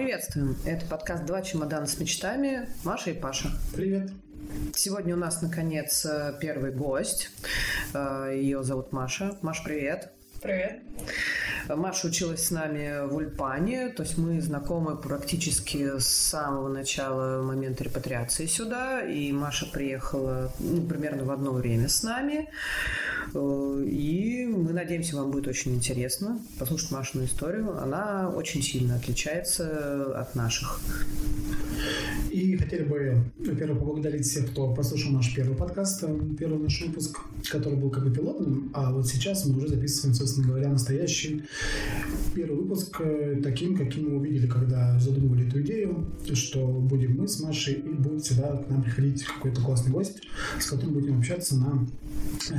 Приветствуем. Это подкаст «Два чемодана с мечтами». Маша и Паша. Привет. Сегодня у нас, наконец, первый гость. Э, Ее зовут Маша. Маша, привет. Привет. Маша училась с нами в Ульпане, то есть мы знакомы практически с самого начала момента репатриации сюда, и Маша приехала ну, примерно в одно время с нами. Э, И мы надеемся, вам будет очень интересно послушать Машину историю. Она очень сильно отличается от наших. И хотели бы, во-первых, поблагодарить всех, кто послушал наш первый подкаст, э, первый наш выпуск, который был как бы пилотным, а вот сейчас мы уже записываем, собственно говоря, настоящий первый выпуск э, таким, каким мы увидели, когда задумывали эту идею, что будем мы с Машей и будет всегда к нам приходить какой-то классный гость, с которым будем общаться на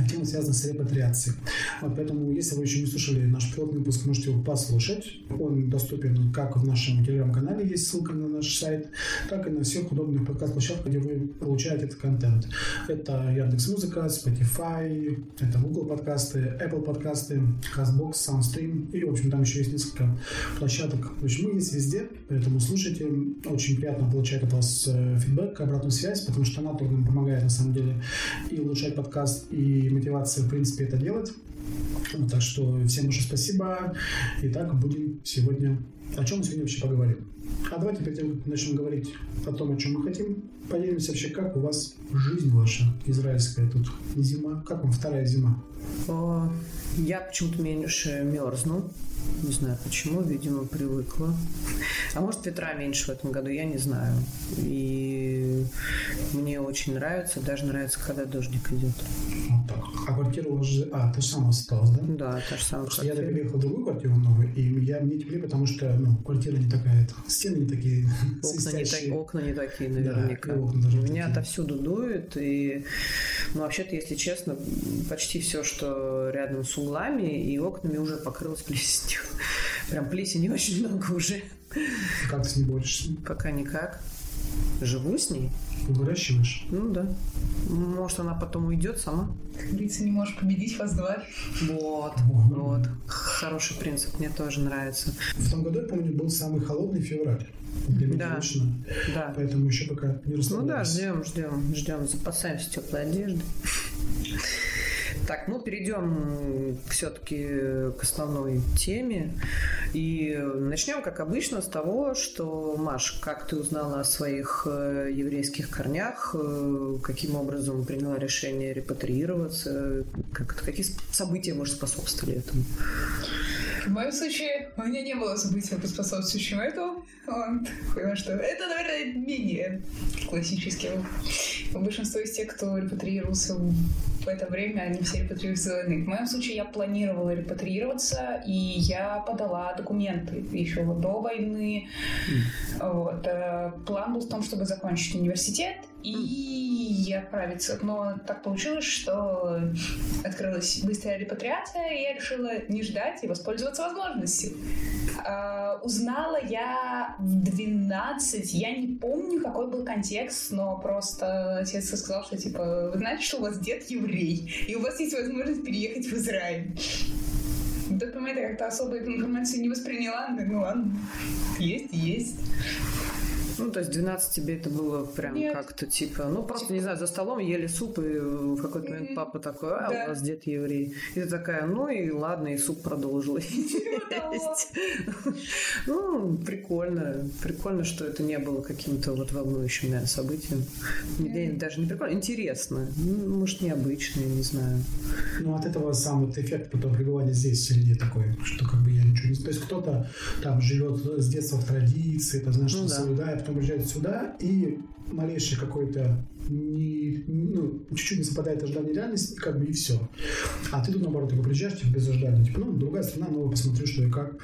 тему, связанную с репатриацией. Вот, поэтому, если вы еще не слушали наш пилотный выпуск, можете его послушать. Он доступен как в нашем телеграм-канале, есть ссылка на наш сайт, так и на всех удобных подкаст-площадках, где вы получаете этот контент. Это Яндекс.Музыка, Spotify, это Google подкасты, Apple подкасты, CastBox, SoundStream и, в общем, там еще есть несколько площадок. В общем, мы есть везде, поэтому слушайте. Очень приятно получать от вас э, фидбэк, обратную связь, потому что она только нам помогает, на самом деле, и улучшать подкаст, и мотивация, в принципе, это делать. Вот, так что всем большое спасибо. Итак, будем сегодня... О чем мы сегодня вообще поговорим? А давайте перед тем, как начнем говорить о том, о чем мы хотим, поделимся вообще, как у вас жизнь ваша израильская тут зима. Как вам вторая зима? Я почему-то меньше мерзну. Не знаю почему, видимо, привыкла. А может, ветра меньше в этом году, я не знаю. И мне очень нравится, даже нравится, когда дождик идет. Вот так. А квартира у вас же... А, та же самая осталась, да? Да, та же самая Просто я квартира. переехал в другую квартиру новую, и я мне теплее, потому что ну, квартира не такая, это, стены не такие Окна не, так- окна не такие, Да, наверняка. и окна даже У меня такие. отовсюду дует, и, ну, вообще-то, если честно, почти все, что рядом с углами и окнами уже покрылось плесенью. Прям плесени очень много уже. Как ты с ней борешься? Пока никак. Живу с ней? Выращиваешь? Ну да. Может, она потом уйдет сама? Как говорится, не можешь победить вас два. Вот, Мгм. вот. Хороший принцип, мне тоже нравится. В том году, я помню, был самый холодный февраль. Для меня Да. лично. Да. Поэтому еще пока не Ну да, ждем, ждем, ждем, запасаемся теплой одеждой. Так, ну перейдем все-таки к основной теме. И начнем, как обычно, с того, что, Маш, как ты узнала о своих э, еврейских корнях, э, каким образом приняла решение репатриироваться, как, какие события, может, способствовали этому? В моем случае у меня не было события, поспособствующего этому. Вот. Потому что это, наверное, менее классический. Большинство из тех, кто репатриировался в это время, они все войны. В моем случае я планировала репатриироваться, и я подала документы еще до войны. Вот. э, План был в том, чтобы закончить университет и отправиться. Но так получилось, что открылась быстрая репатриация, и я решила не ждать и воспользоваться возможностью. А, Узнала я в 12, я не помню, какой был контекст, но просто отец сказал, что типа, вы знаете, что у вас дед еврей, и у вас есть возможность переехать в Израиль. В тот момент я как-то особо эту информацию не восприняла, но ну ладно, есть, есть. Ну, то есть 12 тебе это было прям Нет. как-то типа, ну, просто, Типа- не знаю, за столом ели суп, и в какой-то момент папа такой, а, Да. у вас дед еврей. И ты такая, ну и ладно, и суп продолжил. Ну, прикольно. Прикольно, что это не было каким-то вот волнующим, наверное, событием. Даже не прикольно, интересно. Ну, Может, необычно, я не знаю. Ну, от этого сам вот эффект потом пребывания здесь в среде такой, что как бы я ничего не... То есть кто-то там живет с детства в традиции, там, знаешь, Ну соблюдает, потом приезжает сюда, и малейший какой-то не, ну, чуть-чуть не совпадает ожидание реальности, и как бы и все. А ты тут, наоборот, такой приезжаешь, типа, без ожидания, типа, ну, другая страна, ну, посмотрю, что и как.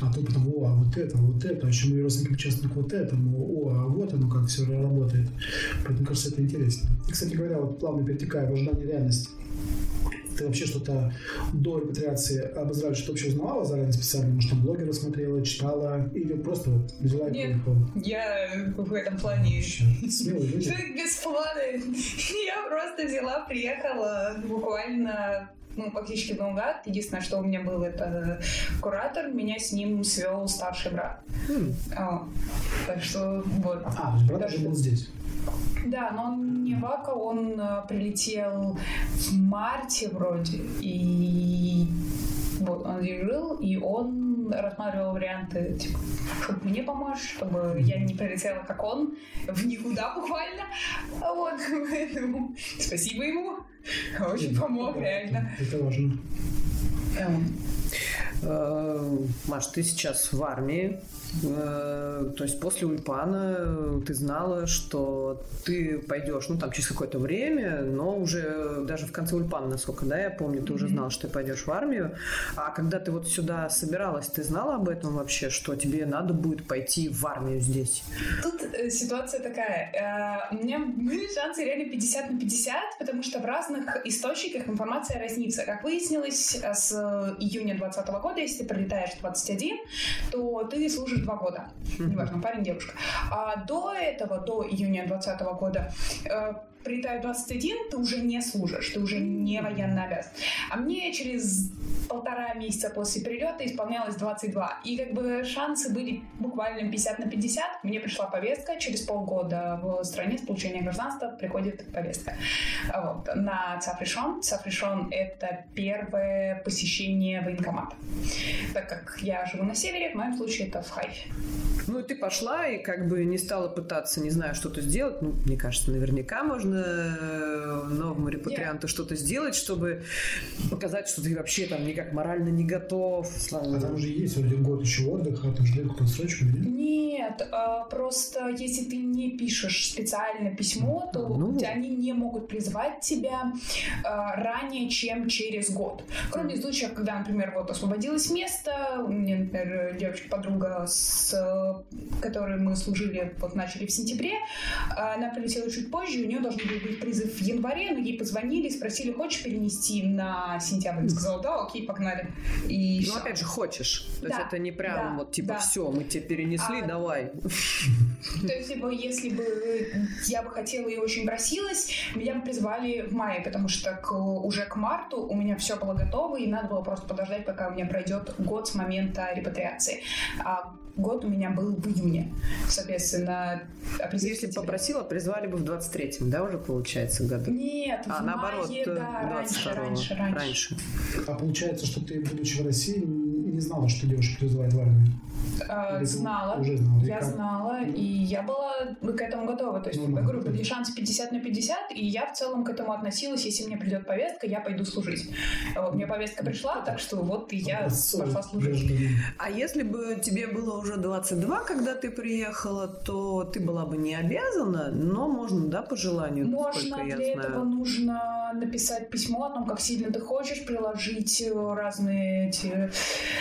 А тут потом, о, а вот это, вот это, а еще мои родственники причастны к вот этому, о, а вот оно как все работает. Поэтому, кажется, это интересно. И, кстати говоря, вот плавно перетекая в ожидание реальности, ты вообще что-то до репатриации об Израиле что-то вообще узнавала заранее специально? Может, там блогеры смотрела, читала? Или просто вот взяла и Нет. поехала? Я в этом плане. Человек без плана. Я просто взяла, приехала буквально ну, фактически наугад. Единственное, что у меня был, это куратор, меня с ним свел старший брат. М. А, так что вот. А, то есть брат Даже- уже был здесь. Да, но он не вака, он э, прилетел в марте вроде, и вот он здесь жил, и он рассматривал варианты, типа, чтобы мне помочь, чтобы я не прилетела, как он, в никуда буквально. А Вот, поэтому спасибо ему, очень помог, реально. Это важно. Э, Маш, ты сейчас в армии. Э, То есть после Ульпана э, ты знала, что ты пойдешь, ну там через какое-то время, но уже даже в конце Ульпана, насколько, да, я помню, ты уже знала, что ты пойдешь в армию. А когда ты вот сюда собиралась, ты знала об этом вообще, что тебе надо будет пойти в армию здесь? Тут ситуация такая. у меня были шансы реально 50 на 50, потому что в разных источниках информация разнится. Как выяснилось, с июня 2020 года, если ты прилетаешь в 21, то ты служишь два года. Неважно, парень, девушка. А до этого, до июня 2020 года, прилетая в 21, ты уже не служишь, ты уже не военно обязан. А мне через полтора месяца после прилета исполнялось 22. И как бы шансы были буквально 50 на 50. Мне пришла повестка, через полгода в стране с получения гражданства приходит повестка. Вот, на Цафришон. Цафришон — это первое посещение военкомата. Так как я живу на севере, в моем случае это в Хайфе. Ну, и ты пошла и как бы не стала пытаться, не знаю, что-то сделать. Ну, мне кажется, наверняка можно э, новому репатрианту что-то сделать, чтобы показать, что ты вообще там никак морально не готов. Слава А там уже есть вроде год еще отдыха, там дают какую-то срочку, нет? Нет, а, просто если ты не пишешь специально письмо, то Ну. они не могут призвать тебя а, ранее, чем через год. Кроме случаев, когда, например, вот освободилось место, у меня, например, девочка-подруга, с которой мы служили, вот начали в сентябре, а, она прилетела чуть позже, у нее должен был быть призыв в январе, но ей позвонили, спросили, хочешь перенести на сентябрь? Она сказала, да, окей, погнали. И Ну, всё. опять же, хочешь. То есть Да, это не прям да, вот типа да. все, мы тебе перенесли, А, давай. То есть, типа, если бы я бы хотела и очень просилась, меня бы призвали в мае, потому что к- уже к марту у меня все было готово, и надо было просто подождать, пока у меня пройдет год с момента репатриации. А год у меня был в июне. Соответственно, Если попросила, призвали бы в 23-м, да, уже получается году? Нет, А, в наоборот, мае, э, да, раньше, 22-го. раньше, раньше. А получается, что ты, будучи в России, не знала, что девушка призывает в армию? Или ты знала. Уже знала. Я как? знала, и я была к этому готова. То есть, Ну, я говорю, были шансы 50 на 50, и я в целом к этому относилась. Если мне придет повестка, я пойду служить. Вот, мне повестка пришла, так что вот и я Образцовый пошла служить. А если бы тебе было уже 22, когда ты приехала, то ты была бы не обязана, но можно, да, по желанию, Можно, для знаю. этого нужно написать письмо о том, как сильно ты хочешь, приложить э, разные эти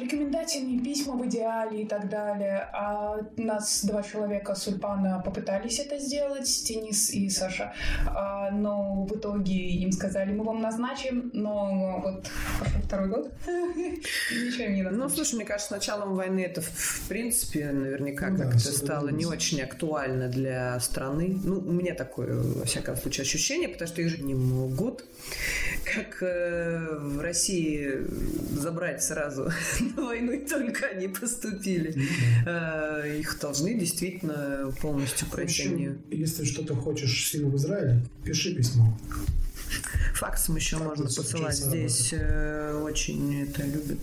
рекомендательные письма в идеале и так далее. А нас два человека с Ульпана попытались это сделать, Денис и Саша, А, но в итоге им сказали, мы вам назначим, но вот пошел второй год, ничего не Ну, назначили. слушай, мне кажется, с началом войны это, в принципе, наверняка Ну да, как-то всё стало не очень актуально для страны. Ну, у меня такое, во всяком случае, ощущение, потому что их же не могут, как э, в России, забрать сразу на войну, и только они поступили. Э, Их должны действительно полностью пройти. если что-то хочешь сильно в Израиле, пиши письмо. Факсом еще Как можно посылать. Здесь э, очень это любят.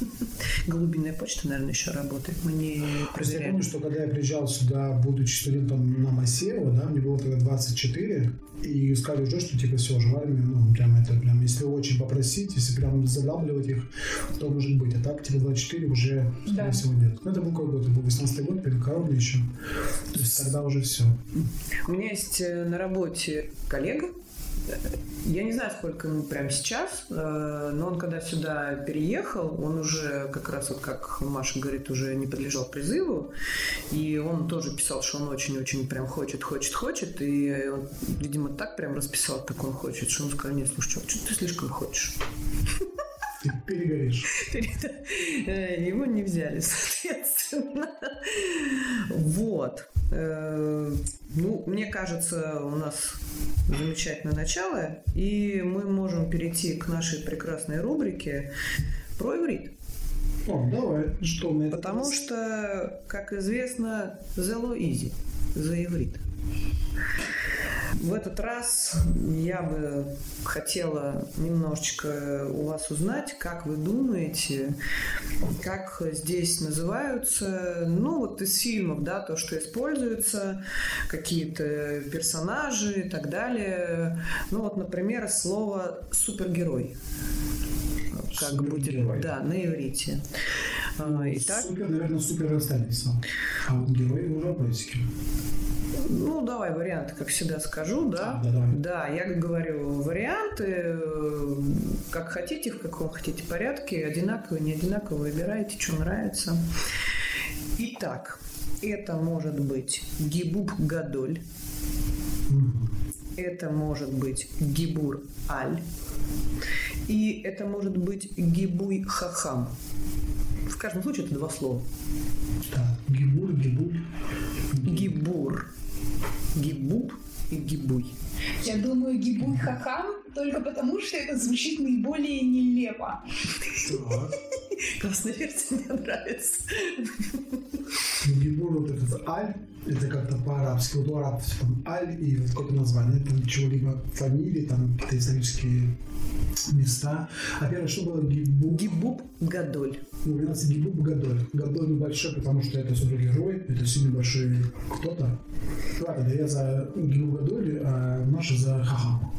Голубиная почта, наверное, еще работает. Мы не есть я помню, что когда я приезжал сюда, будучи студентом на Масеева, да, мне было тогда 24, и сказали уже, что типа все, уже в армии, ну, прям это, прям, если очень попросить, если прям задалбливать их, то может быть. А так, типа, 24 уже, скорее Да. всего, нет. Ну, это был какой год? Это был 18 год, перед короной еще. То есть тогда уже все. У меня есть э, на работе коллега. Я не знаю, сколько ему прямо сейчас, э, но он когда сюда переехал, он уже как раз вот как Маша говорит, уже не подлежал призыву, и он тоже писал, что он очень-очень прям хочет, хочет, хочет, и он, видимо, так прям расписал, как он хочет, что он сказал, нет, слушай, что ты слишком хочешь. Ты перегоришь. Э, его не взяли, соответственно. Вот. Э, ну, мне кажется, у нас замечательное начало, и мы можем перейти к нашей прекрасной рубрике про иврит. О, давай, что на этот Потому раз? что, как известно, зело изи за иврит. В этот раз я бы хотела немножечко у вас узнать, как вы думаете, как здесь называются, ну вот из фильмов, да, то, что используется, какие-то персонажи и так далее. Ну вот, например, слово супергерой. Как Супергерой. будет, да, на иврите. А, Итак, Супер, наверное, супер останется. А вот герои уже вопросики. Ну, давай варианты, как всегда скажу, да? А, да, давай. Да, я говорю варианты, э, как хотите, в каком хотите порядке, одинаковые, не одинаковые, выбирайте, что нравится. Итак, это может быть гибуб гадоль, это может быть гибур аль, и это может быть гибуй хахам. В каждом случае это два слова. Так, гибуль, гибуль. Гибур, гибуб и гибуй. Я думаю, гибуй хахам только потому, что это звучит наиболее нелепо. Так. Классная версия, мне нравится. Гибуль вот этот аль, это как-то по-арабски, вот у арабов там аль и вот какое-то название, там чего-либо фамилии, там какие-то исторические места. А первое, что было гибу? Гибуб гадоль. Ну, у нас гибу Гадоль. Гадоль большой, потому что это супергерой, это сильно большой кто-то. Ладно, я за гибу Гадоль, а Маша за Хахам.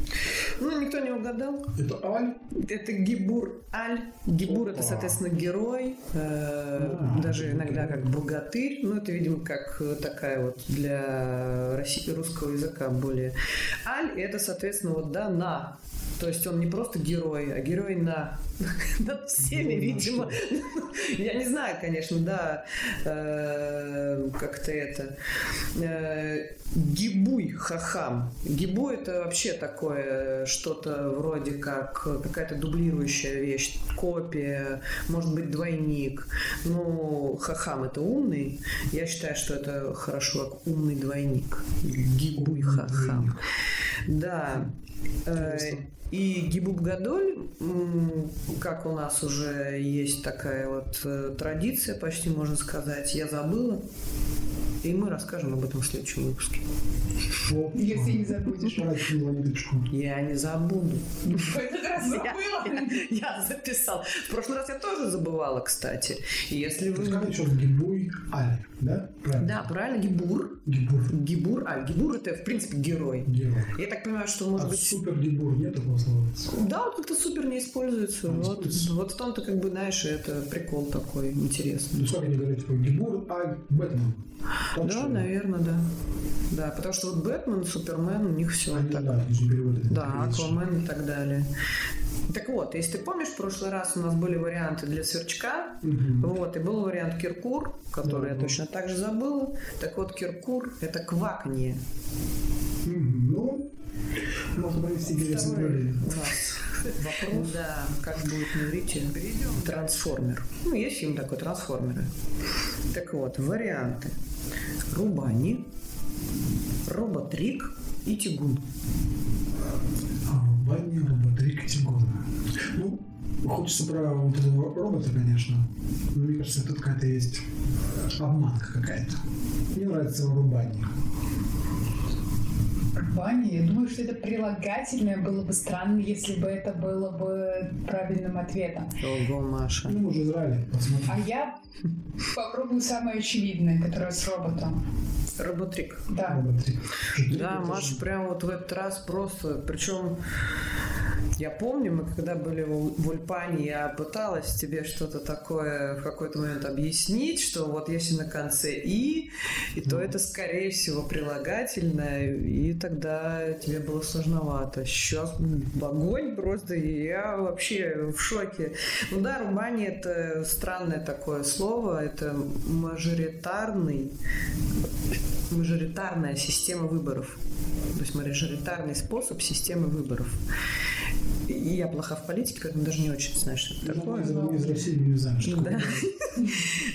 Ну, никто не угадал. Это Аль, Это Гибур Аль. Гибур это, соответственно, герой, э, А, даже иногда как богатырь. Ну, это, видимо, как э, такая вот для росси- русского языка более. Аль это, соответственно, вот да, на. То есть он не просто герой, а герой на над всеми, Ну, видимо. Я не знаю, конечно, да, э, как-то это. Э, Гибуй хахам. Гибу это вообще такое что-то вроде как какая-то дублирующая вещь, копия, может быть двойник. Ну, хахам это умный. Я считаю, что это хорошо как умный двойник. Гибуй хахам. Да. Э, Интересно. И Гибуб Гадоль, м, как у нас уже есть такая вот э, традиция, почти можно сказать, я забыла. И мы расскажем об этом в следующем выпуске. О, Если не забудешь. Прокинула ниточку. Я не забуду. В этот раз Я, забыла. я записал. В прошлый раз я тоже забывала, кстати. И Если вы... как еще Гибуй Аль, да? Правильно? Да, правильно, Гибур. Гибур. Гибур, а Гибур это, в принципе, герой. Герой. Я так понимаю, что может А быть... супер Гибур нет такого слова? Да, он как-то супер не используется. Не Вот, используется. вот в том-то, как бы, знаешь, это прикол такой интересный. Ну, сколько они говорят, типа, Гибур, Аль, Бэтмен. Тот, Да, что- наверное, да. Да, потому что вот Бэтмен, Супермен, у них все Они, так. да, переводят Да. Аквамен и так далее. Так вот, если ты помнишь, в прошлый раз у нас были варианты для сверчка, Мгм. вот, и был вариант Киркур, который я Да. точно так же забыла. Так вот, Киркур – это кваканье. Мгм. Ну, можно провести интересное Второй направление. у нас вопрос. Да, как будет на иврите трансформер. Ну, есть фильм такой «Трансформеры». Так вот, варианты. Рубани, Роботрик и Тигун. А, Банни, роботрик, Тигон. Ну, хочется про вот этого робота, конечно. Но мне кажется, тут какая-то есть обманка какая-то. Мне нравится Рубани. Ваня, я думаю, что это прилагательное было бы странно, если бы это было бы правильным ответом. Ого, Маша. Ну, мы же Израиль, посмотрим. А я попробую самое очевидное, которое с роботом. Роботрик. Да. Роботрик. Да, Маша прям вот в этот раз просто, причем я помню, мы когда были в Ульпане, я пыталась тебе что-то такое в какой-то момент объяснить, что вот если на конце «и», и то это, скорее всего, прилагательное, и тогда тебе было сложновато. Сейчас огонь просто, и я вообще в шоке. Ну да, рубани – это странное такое слово, это мажоритарный мажоритарная система выборов. То есть мажоритарный способ системы выборов. Я плоха в политике, поэтому даже не очень знаю, что это такое. Ну, из России не знаю, что Да.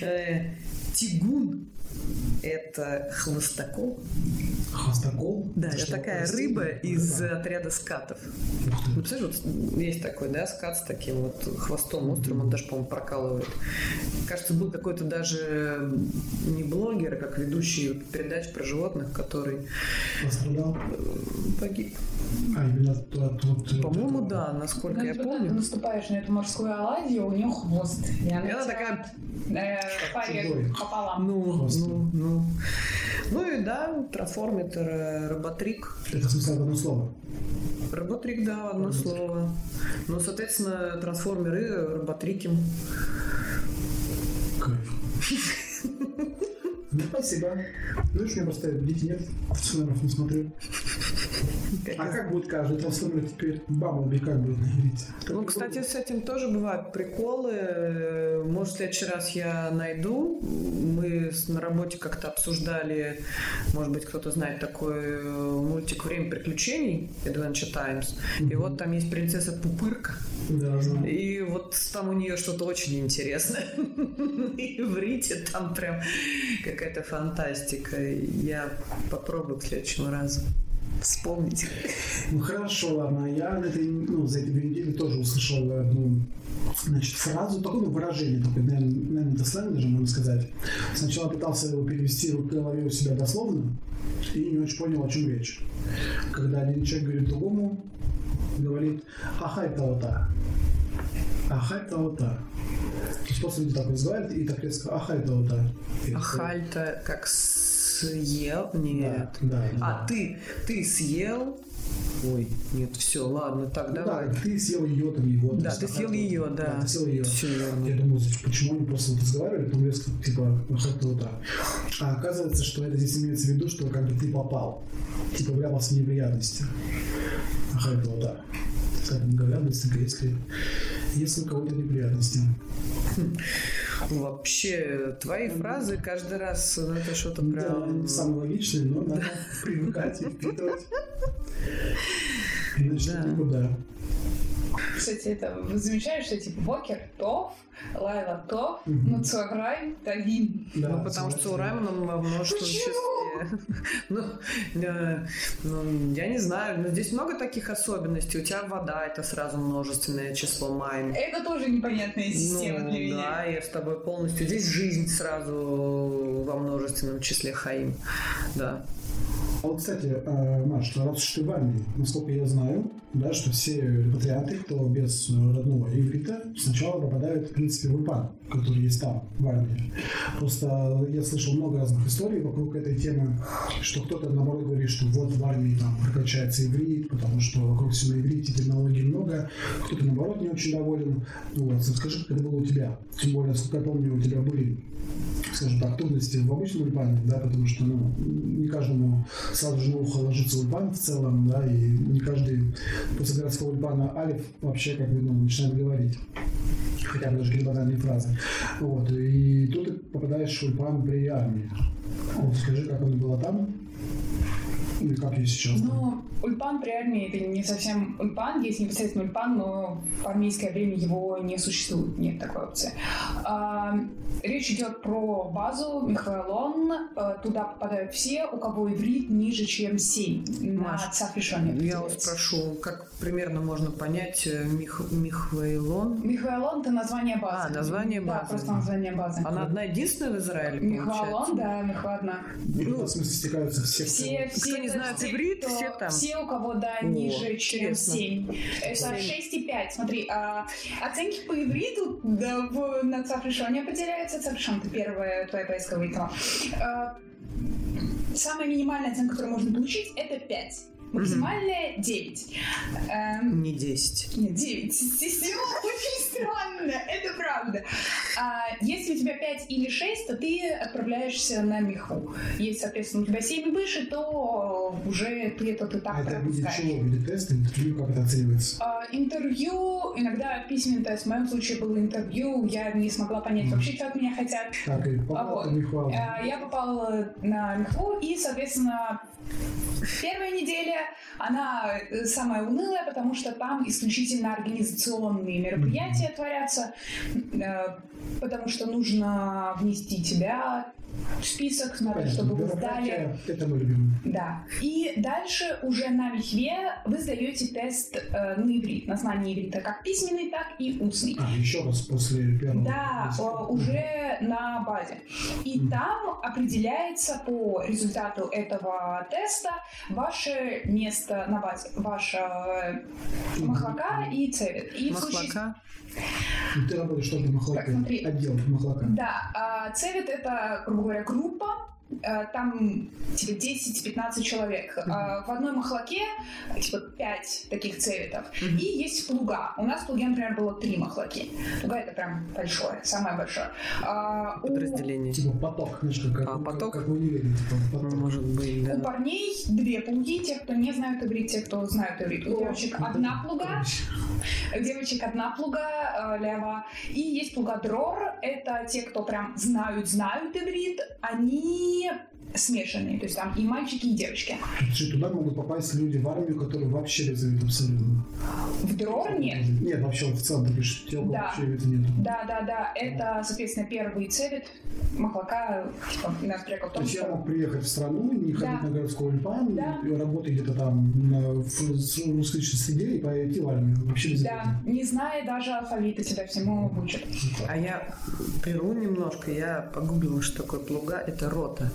Э, Тигун – это хвостокол. Хвостокол? Да, Это это такая растение? рыба из Рыба. отряда скатов. Ну, представляешь, вот есть такой, да, скат с таким вот хвостом острым, он даже, по-моему, прокалывает. Кажется, был какой-то даже не блогер, а как ведущий передач про животных, который Пострадал? э, погиб. А, именно от, от- от- По-моему, да, насколько Ну, я помню. ты наступаешь на эту морскую оладью, у нее хвост. И она, И она такая, э, пополам. ну, Хвост. ну, ну. Ну и да, трансформитор, э, роботрик. Это в смысле одно слово. Роботрик, да, одно Роботрик. слово. Ну, соответственно, трансформеры, роботрики. Кайф. Ну, спасибо. Знаешь, у меня просто детей нет, трансформеров не смотрю. А как будет каждый трансформер теперь? Бамблби как будет на иврите? Ну, кстати, с этим тоже бывают приколы. Может, в следующий раз я найду. Мы на работе как-то обсуждали, может быть, кто-то знает такой э, мультик «Время приключений» Adventure Times. И вот там есть принцесса Пупырка. Да, знаю. И вот там у нее что-то очень интересное. И в Рите там прям какая-то фантастика. Я попробую к следующему разу вспомнить. Ну хорошо, ладно. Я на этой, ну, за эти две недели тоже услышал одну значит, фразу, такое ну, выражение, такое, наверное, это сленг даже можно сказать. Сначала пытался его перевести в голове у себя дословно и не очень понял, о чем речь. Когда один человек говорит другому, говорит «Ахай того-то», «Ахай того-то». То есть после люди так разговаривают и так резко «Ахай того-то». И А такой, хальта как съел? Нет. Да, да, А да. ты, ты съел? Ой, нет, все, ладно, так, Ну давай. Да, ты съел ее, там его. Да, ты «Ахай съел того-то». ее, да. ты съел ее. Все верно. Я думаю, почему они просто вот разговаривали, потом резко, типа, вот так. А оказывается, что это здесь имеется в виду, что как бы ты попал. Типа вляпался в неприятности. Ага, это Скажем, говорят, быстренько, если, если у кого-то неприятности. Вообще, твои фразы каждый раз, это что-то Да, прям... не самый логичный, но надо привыкать и впитывать. Иначе Да. никуда. Кстати, это вы замечаете, что типа Бокер Тов, לילה טוב, ну צהריים טובים. Да, Ну, потому что צהריים оно во множественном числе. Ну, э, ну, я не знаю, но здесь много таких особенностей. У тебя вода это сразу множественное число מים. Это тоже непонятная система Ну, для меня. да, я с тобой полностью. Здесь жизнь сразу во множественном числе חיים. Да. А вот, кстати, э, Маш, раз уж ты в армии, насколько я знаю, да, что все репатрианты, кто без э, родного иврита, сначала попадают, в принципе, в ульпан, который есть там, в армии. Просто я слышал много разных историй вокруг этой темы, что кто-то, наоборот, говорит, что вот в армии там прокачается иврит, потому что вокруг все на иврите, терминологии много. Кто-то, наоборот, не очень доволен. Ну, вот, скажи, как это было у тебя? Тем более, насколько я помню, у тебя были скажем так, трудности в обычном ульпане, да, потому что, ну, не каждому сразу же ухо ложится ульпан в целом, да, и не каждый после городского ульпана алиф вообще как бы, ну, начинает говорить. Хотя бы даже какие-то банальные фразы. Вот, и тут ты попадаешь в ульпан при армии. Вот скажи, как оно было там, или как ее сейчас? Ну, ульпан при армии это не совсем ульпан, есть непосредственно ульпан, но в армейское время его не существует, нет такой опции. А, речь идет про базу Михайлон, А, туда попадают все, у кого иврит ниже, чем 7 на Маш, цафрешоне. Я вас спрошу, как примерно можно понять э, Мих... Михвейлон? Михайлон это название базы. А, название Да, базы. просто название базы. Она одна единственная в Израиле, Михайлон, получается? да, Михладна. И в этом смысле стекаются все, Все, все, Кто не знает есть, иврит, кто- все там. Все, у кого, да, О, ниже, чем интересно. 7. Это Семь. 6,5. Смотри, а, оценки по ивриту да, в, на Цафрешоне определяются. Цафрешон — это первая твоя поисковая итога. А, самая минимальная оценка, которую можно получить, это 5. Максимальная 9. Эм, Не 10. нет, 9. Система очень странная, это правда. А, если у тебя 5 или 6, то ты отправляешься на меху. Если, соответственно, у тебя 7 и выше, то уже ты этот А этап это в виде пропускаешь. чего? В виде теста, интервью, как это оценивается? А, интервью, иногда письменный тест. В моем случае было интервью, я не смогла понять вообще, что от меня хотят. Так, и попал вот. там не хвала. А, Я попала на меху, и, соответственно, Первая неделя, она э, самая унылая, потому что там исключительно организационные мероприятия творятся, э, потому что нужно внести тебя список, надо, Понятно. чтобы вы сдали. Это мы любим. Да. И дальше уже на лихве вы сдаете тест э, на иврит, на знание иврита, как письменный, так и устный. А, еще раз после первого. Да, о, уже на базе. И Мгм. там определяется по результату этого теста ваше место на базе, ваша э, махлака и цевет. И в случае... Махлака. И Ты работаешь тоже. Так, смотри. Отдел Махлака. Да, а цевет это, грубо говоря, группа, там типа 10-15 человек. А В одной махлаке типа 5 таких цеветов. Мгм. И есть плуга. У нас в плуге, например, было три махлаки. Плуга это прям большое, самое большое. А у- Подразделение. Типа поток, знаешь, как, как, А, как- поток? как универе, типа поток. Может быть, У парней две плуги, те, кто не знают иврит, те, кто знают иврит. У девочек одна плуга, у девочек одна плуга, э, лява, и есть плуга дрор, это те, кто прям знают-знают иврит, они не смешанные, то есть там и мальчики, и девочки. Слушай, туда могут попасть люди в армию, которые вообще без иврита абсолютно. В дрор нет. Нет, вообще в целом, ты говоришь, те, у кого Да. вообще иврита нету. Да, да, да, это, соответственно, первый цевет, махлака, типа, нас прикол в То том, есть я мог приехать в страну, не ходить Да. на городской ульпан, Да. и работать где-то там на, в с- русскоязычной среде и пойти в армию. Вообще без Да, не зная даже алфавита, тебя всему обучат. А я прерву немножко, я погуглила, что такое плуга. Это рота.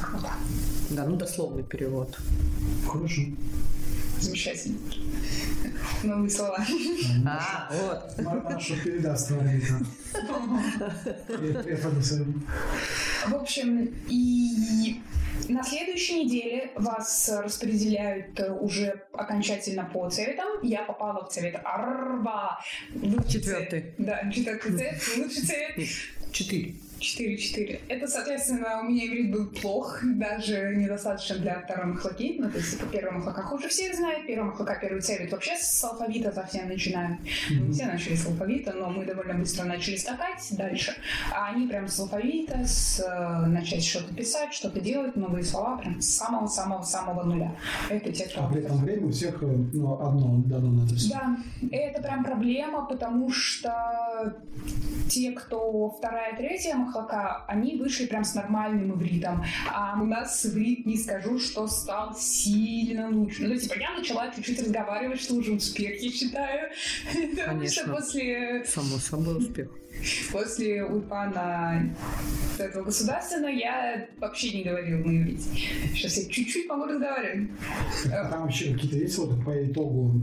Круто. Да, ну дословный перевод. Хорошо. Замечательно. Новые слова. А, вот. Маша передаст в общем, и на следующей неделе вас распределяют уже окончательно по цветам. Я попала в цвет Арба. Четвертый. Да, четвертый цвет, лучший цвет. Четыре. 4-4. Это, соответственно, у меня иврит был плох, даже недостаточно для второй махлаки. Ну, то есть, типа, первая махлака хуже всех знает, первая махлака, первый цвет вообще с алфавита совсем начинают. Мы все начали с алфавита, но мы довольно быстро начали скакать дальше. А они прям с алфавита, с э, начать что-то писать, что-то делать, новые слова, прям с самого-самого-самого нуля. Это те, кто... А при этом время у всех э, ну, одно дано на это все. Да, это прям проблема, потому что те, кто вторая, третья махлака, они вышли прям с нормальным ивритом. А у нас иврит, не скажу, что стал сильно лучше. Ну, типа, я начала чуть-чуть разговаривать, что уже успех, я считаю. Потому что Конечно. после, Само собой успех. после Ульпана этого государственного я вообще не говорила на иврите. Сейчас я чуть-чуть могу разговаривать. А там вообще какие-то есть вот по итогу,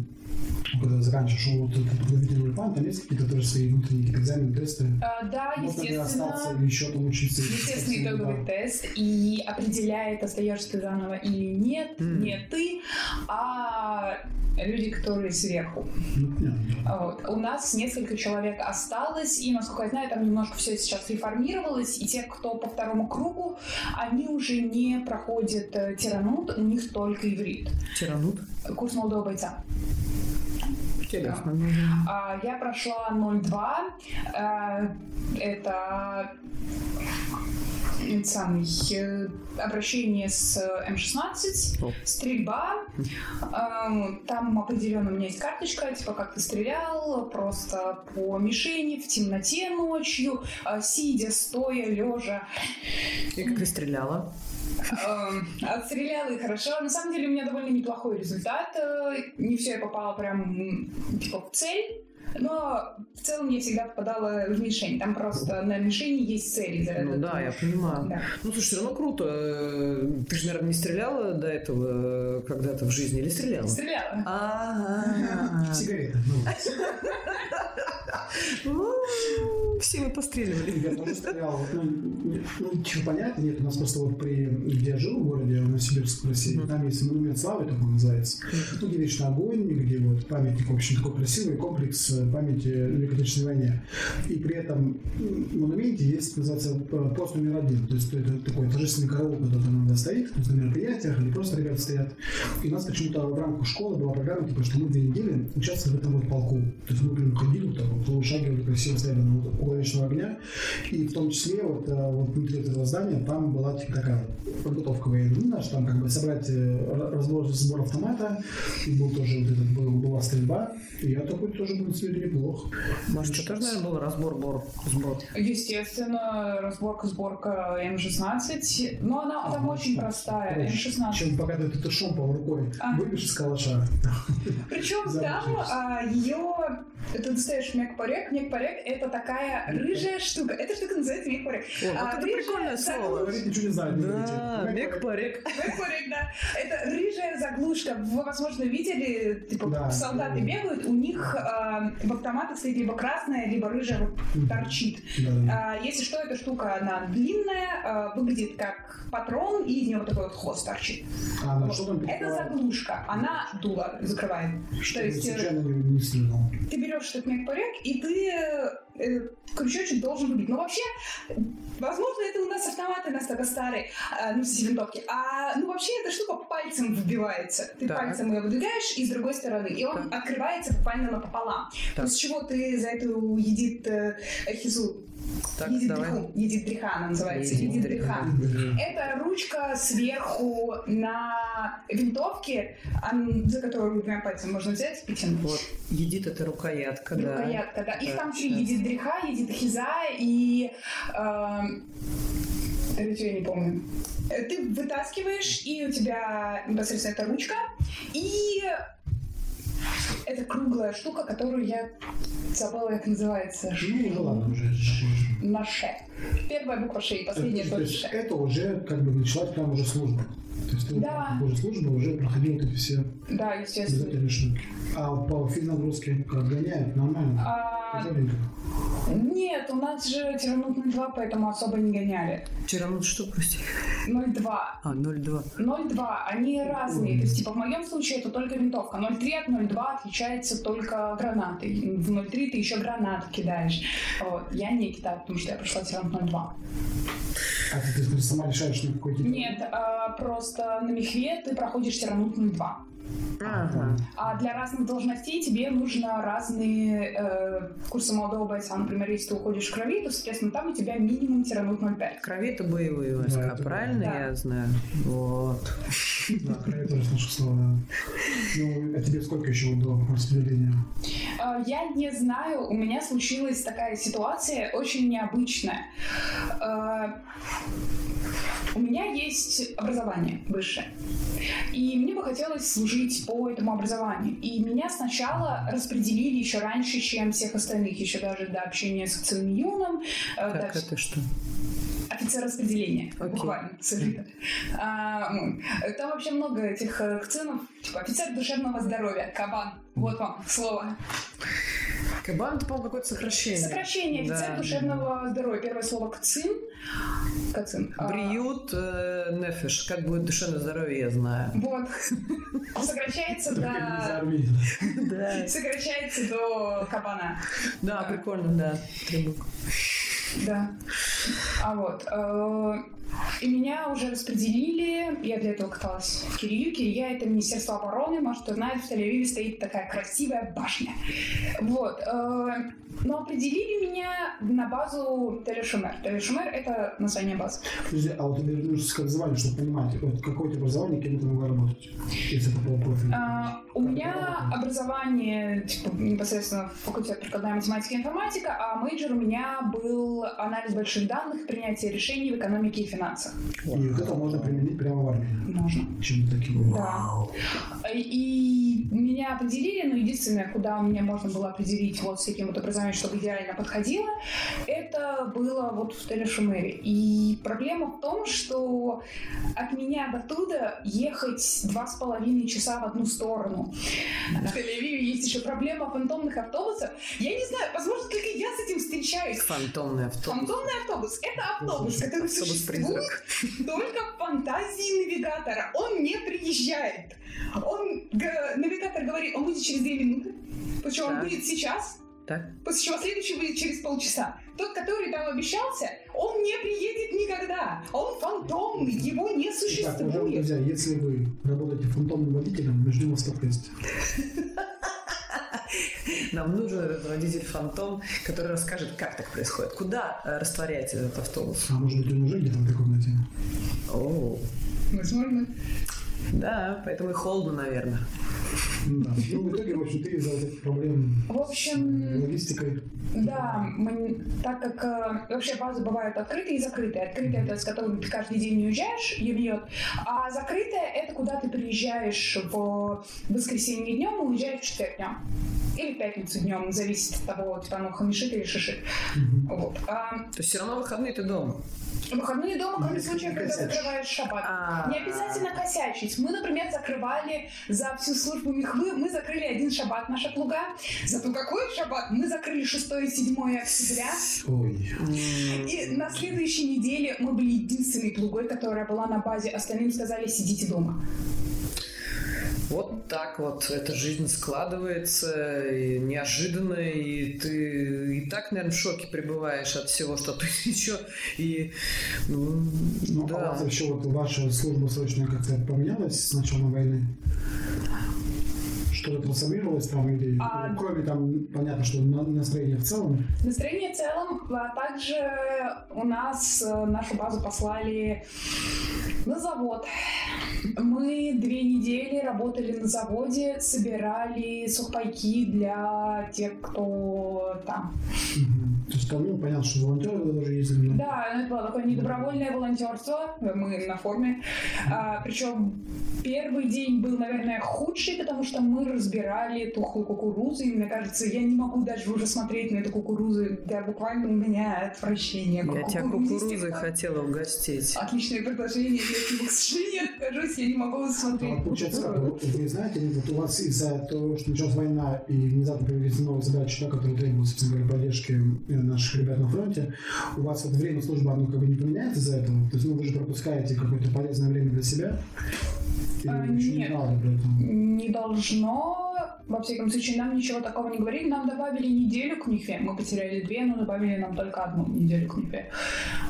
когда заканчиваешь вот этот подготовительный ульпан, там есть какие-то тоже свои внутренние экзамены, тесты? А, Да, Можно ли остаться естественно. или еще там учиться? Естественный итоговый тест и определяет, остаешься ты заново или нет, М. не ты, а люди, которые сверху. Ну, понятно. А Вот. У нас несколько человек осталось, и, насколько я знаю, там немножко все сейчас реформировалось, и те, кто по второму кругу, они уже не проходят э, тиранут, у них только иврит. Тиранут. Курс молодого бойца. Интересно. А, Я прошла 0,2. А, Это самый э, обращение с М16, О. стрельба. А, Там определенно у меня есть карточка, типа как ты стрелял, просто по мишени, в темноте ночью, сидя, стоя, лежа. И как ты стреляла? Эм, Отстреляла и хорошо. На самом деле у меня довольно неплохой результат. Э, Не все я попала прям типа в цель. Но в целом я всегда попадала в мишень. Там просто на мишени есть цели. за Ну да, я понимаю. Да. Ну, слушай, все равно круто. Э, Ты же, наверное, не стреляла до этого э, когда-то в жизни или стреляла? Стреляла. Ага. Сигареты. Все мы постреливали. Я тоже стрелял. Ну, не- ну, чего понятно, нет, у нас просто вот при, где я жил в городе, в Новосибирск, в России, там есть монумент славы, такой называется, ну, где вечный огонь, где вот памятник, в общем, такой красивый комплекс э, памяти Великой Отечественной войне. И при этом монументе есть, называется, п- пост номер один, то есть это такой торжественный караул, когда там иногда стоит, то есть на мероприятиях, или просто ребята стоят. И у нас почему-то в рамках школы была программа, типа, что мы две недели участвовали в этом вот полку. То есть мы прям ходили, вот так вот, полушаги, вот красиво стояли на вечного огня. И в том числе вот, э, вот внутри этого здания там была типа такая подготовка военная. Ну, знаешь, там как бы собрать э, разбор, сбор автомата. И был тоже вот этот, был, была стрельба. И я такой тоже был себе неплохо. Может, что тоже, наверное, был разбор, бор, сбор. Естественно, разборка, сборка М16. Но она там очень простая. Короче, М16. Чем пока ты ты шомпом рукой А. выбьешь из калаша. Причем там а, ее... Ты достаешь мекпорек. Мекпорек — это такая рыжая штука. Эта штука называется мекпорек. О, вот А, это рыжая прикольное слово. Ничего не знаю. Да, говорите. мег-порек. Мекпорек, да. Это рыжая заглушка. Вы, возможно, видели, типа, Да, солдаты да. бегают, у них а, в автоматах стоит либо красная, либо рыжая вот торчит. Да. А, Если что, эта штука, она длинная, а, выглядит как патрон, и из него такой вот хвост торчит. А на что там Это заглушка, она дуло закрывает. То Чтобы есть э, ты берешь этот мегпорек, и ты крючочек должен выбить. Но вообще, возможно, это у нас автоматы настолько старые, а, ну, с винтовки. А, ну, вообще, эта штука пальцем выбивается. Ты Так. пальцем ее выдвигаешь, и с другой стороны. И он Так. открывается буквально напополам. Так. После чего ты за эту едит э, хизу, Так, дриха она называется, дриха. Это ручка сверху на винтовке, за которую двумя пальцами можно взять и тянуть. Вот, едит это рукоятка, да. Рукоятка, да. Их там три. сейчас. Едит дриха, едит хиза и... эм, Третью я не помню. Э, Ты вытаскиваешь, и у тебя непосредственно эта ручка, и это круглая штука, которую я забыла, как называется. Ну, ну ладно, уже. На ше. Первая буква ше и последняя есть ше. это уже как бы началась прям уже служба. То есть ты Да. уже служба уже проходил эти все Да, естественно. штуки. А по физнагрузке как гоняют, нормально. А, нет, у нас же тиранут 2, поэтому особо не гоняли. Ну что, прости? 0,2. А, 0,2. 0,2, они разные. То есть, типа, в моем случае это только винтовка. 0,3 от 0,2 отличается только гранатой. В 0,3 ты еще гранаты кидаешь. Вот. Я не кидаю, потому что я прошла тирант 0,2. А ты, ты сама решаешь, на какой? Нет, а, просто на мехве ты проходишь тиранут 0,2. Ага. А для разных должностей тебе нужно разные э, курсы молодого бойца. Например, если ты уходишь в крови, то, соответственно, там у тебя минимум тиранут 0,5. В крови это боевые войска, это правильно да. я знаю? Вот. Да, крови тоже слышу слово, да. Ну, а тебе сколько еще до распределения? А, Я не знаю, у меня случилась такая ситуация очень необычная. А, У меня есть образование высшее. И мне бы хотелось служить по этому образованию. И меня сначала распределили еще раньше, чем всех остальных, еще даже до общения с Цин Юном. э, до- это что? Офицер распределения, буквально. А, там вообще много этих э, кцинов, типа офицер душевного здоровья, кабан. Вот вам слово. Кабан, это, по-моему, какое-то сокращение. Сокращение офицер Да. душевного здоровья. Первое слово кцин. Кацин. А, Бриют э, нефиш. Как будет душевное здоровье, я знаю. Вот. Сокращается до... Да. Сокращается до кабана. Да, прикольно, да. Три буквы. Да. А вот. И меня уже распределили. Я для этого каталась в Кирию. Кирия — это Министерство обороны. Может, кто знает, в Тель-Авиве стоит такая красивая башня. Вот. э, Но определили меня на базу Тель а-Шомер. Тель а-Шомер — это название базы. Подожди, а вот ты вернешься к образованию, чтобы понимать, вот какое тебя образование, кем ты могла работать, если по профилю. А, У меня образование, типа, непосредственно факультет прикладная математика и информатика, а major у меня был анализ больших данных, принятие решений в экономике и финансах. И вот это можно применить прямо в армии. Можно. Чем-то таким. Да. И меня определили, но единственное, куда меня можно было определить вот с таким вот образованием, чтобы идеально подходило, это было вот в Телешумере. И проблема в том, что от меня до туда ехать два с половиной часа в одну сторону. В Тель-Авиве есть еще проблема фантомных автобусов. Я не знаю, возможно, только я с этим встречаюсь. Фантомный автобус. Фантомный автобус — это автобус, который существует Автобус-призрак. только в фантазии навигатора. Он не приезжает. Он, г- навигатор говорит, он будет через две минуты. Причем он Так. будет сейчас. Так? После чего следующий будет через полчаса. Тот, который там обещался, он не приедет никогда. Он фантомный, его не существует. друзья, если вы работаете фантомным водителем, мы ждем вас в подкасте. Нам нужен руководитель фантом, который расскажет, как так происходит. Куда э, растворяется этот автобус? А может быть, он уже где-то в этой комнате? О, Возможно. да, поэтому и холодно, наверное. Да. Ну, в итоге, в общем, ты из-за этих проблем В с общем, логистикой Да, мы, так как э, вообще базы бывают открытые и закрытые. Открытые это с которым ты каждый день не уезжаешь и бьет, а закрытая это куда ты приезжаешь в воскресенье днем и уезжаешь в четверг днем. Или в пятницу днем, зависит от того, типа, ну, хамишит или шишит. Вот. А То есть все равно выходные ты дома. выходные дома, кроме не когда закрываешь шаббат. А. Не обязательно косячить. Мы, например, закрывали за всю службу Михвы, мы закрыли один шаббат наша плуга. Зато какой шаббат? Мы закрыли 6 и 7 октября. Ой. И на следующей неделе мы были единственной плугой, которая была на базе. Остальным сказали, сидите дома. Вот так вот эта жизнь складывается и неожиданно, и ты и так, наверное, в шоке пребываешь от всего, что ты еще и ну, Ну, а у да. вас вообще вот ваша служба срочная как-то поменялась с начала войны? Что-то трансформировалось там или А- ну, кроме там, понятно, что на- настроение в целом? Настроение в целом, а также у нас э, нашу базу послали на завод. Мы две недели работали на заводе, собирали сухпайки для тех, кто там. То есть там, ну, понятно, что волонтеры тоже ездили. но- Да, ну, это было такое недобровольное волонтерство, мы на форме. А, причем первый день был, наверное, худший, потому что мы разбирали тухлую кукурузу, и мне кажется, я не могу даже уже смотреть на эту кукурузу, да, буквально у меня отвращение к Я тебя кукурузе. кукурузой хотела угостить. Отличное предложение, я к сожалению, откажусь, я не могу А смотреть. вот получается, как, кукурузу. вы, вы знаете, вот у вас из-за того, что началась война и внезапно появились новые задачи, да, которые требуют, собственно говоря, поддержки э, наших ребят на фронте, у вас вот время службы, оно как бы не поменяется из-за этого? То есть, ну, вы же пропускаете какое-то полезное время для себя? Или А, не нет. это? Не должно. Во всяком случае, нам ничего такого не говорили. Нам добавили неделю к НИФе. Мы потеряли две, но добавили нам только одну неделю к НИФе.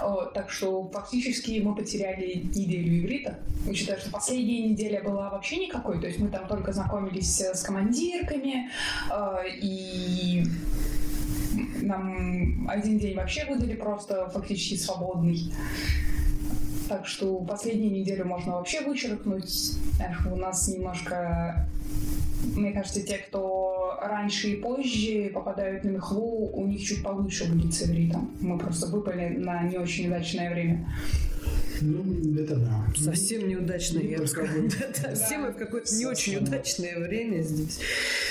Вот, так что фактически мы потеряли неделю иврита. Учитывая, что последняя неделя была вообще никакой. То есть мы там только знакомились э, с командирками. э, И нам один день вообще выдали просто фактически свободный. Так что последнюю неделю можно вообще вычеркнуть. Эх, у нас немножко, мне кажется, те, кто раньше и позже попадают на мехву, у них чуть получше будет с ивритом. Мы просто выпали на не очень удачное время. Ну, это да. Совсем неудачное, я бы Ну, сказала. как бы, Все мы в какое-то не очень удачное время здесь.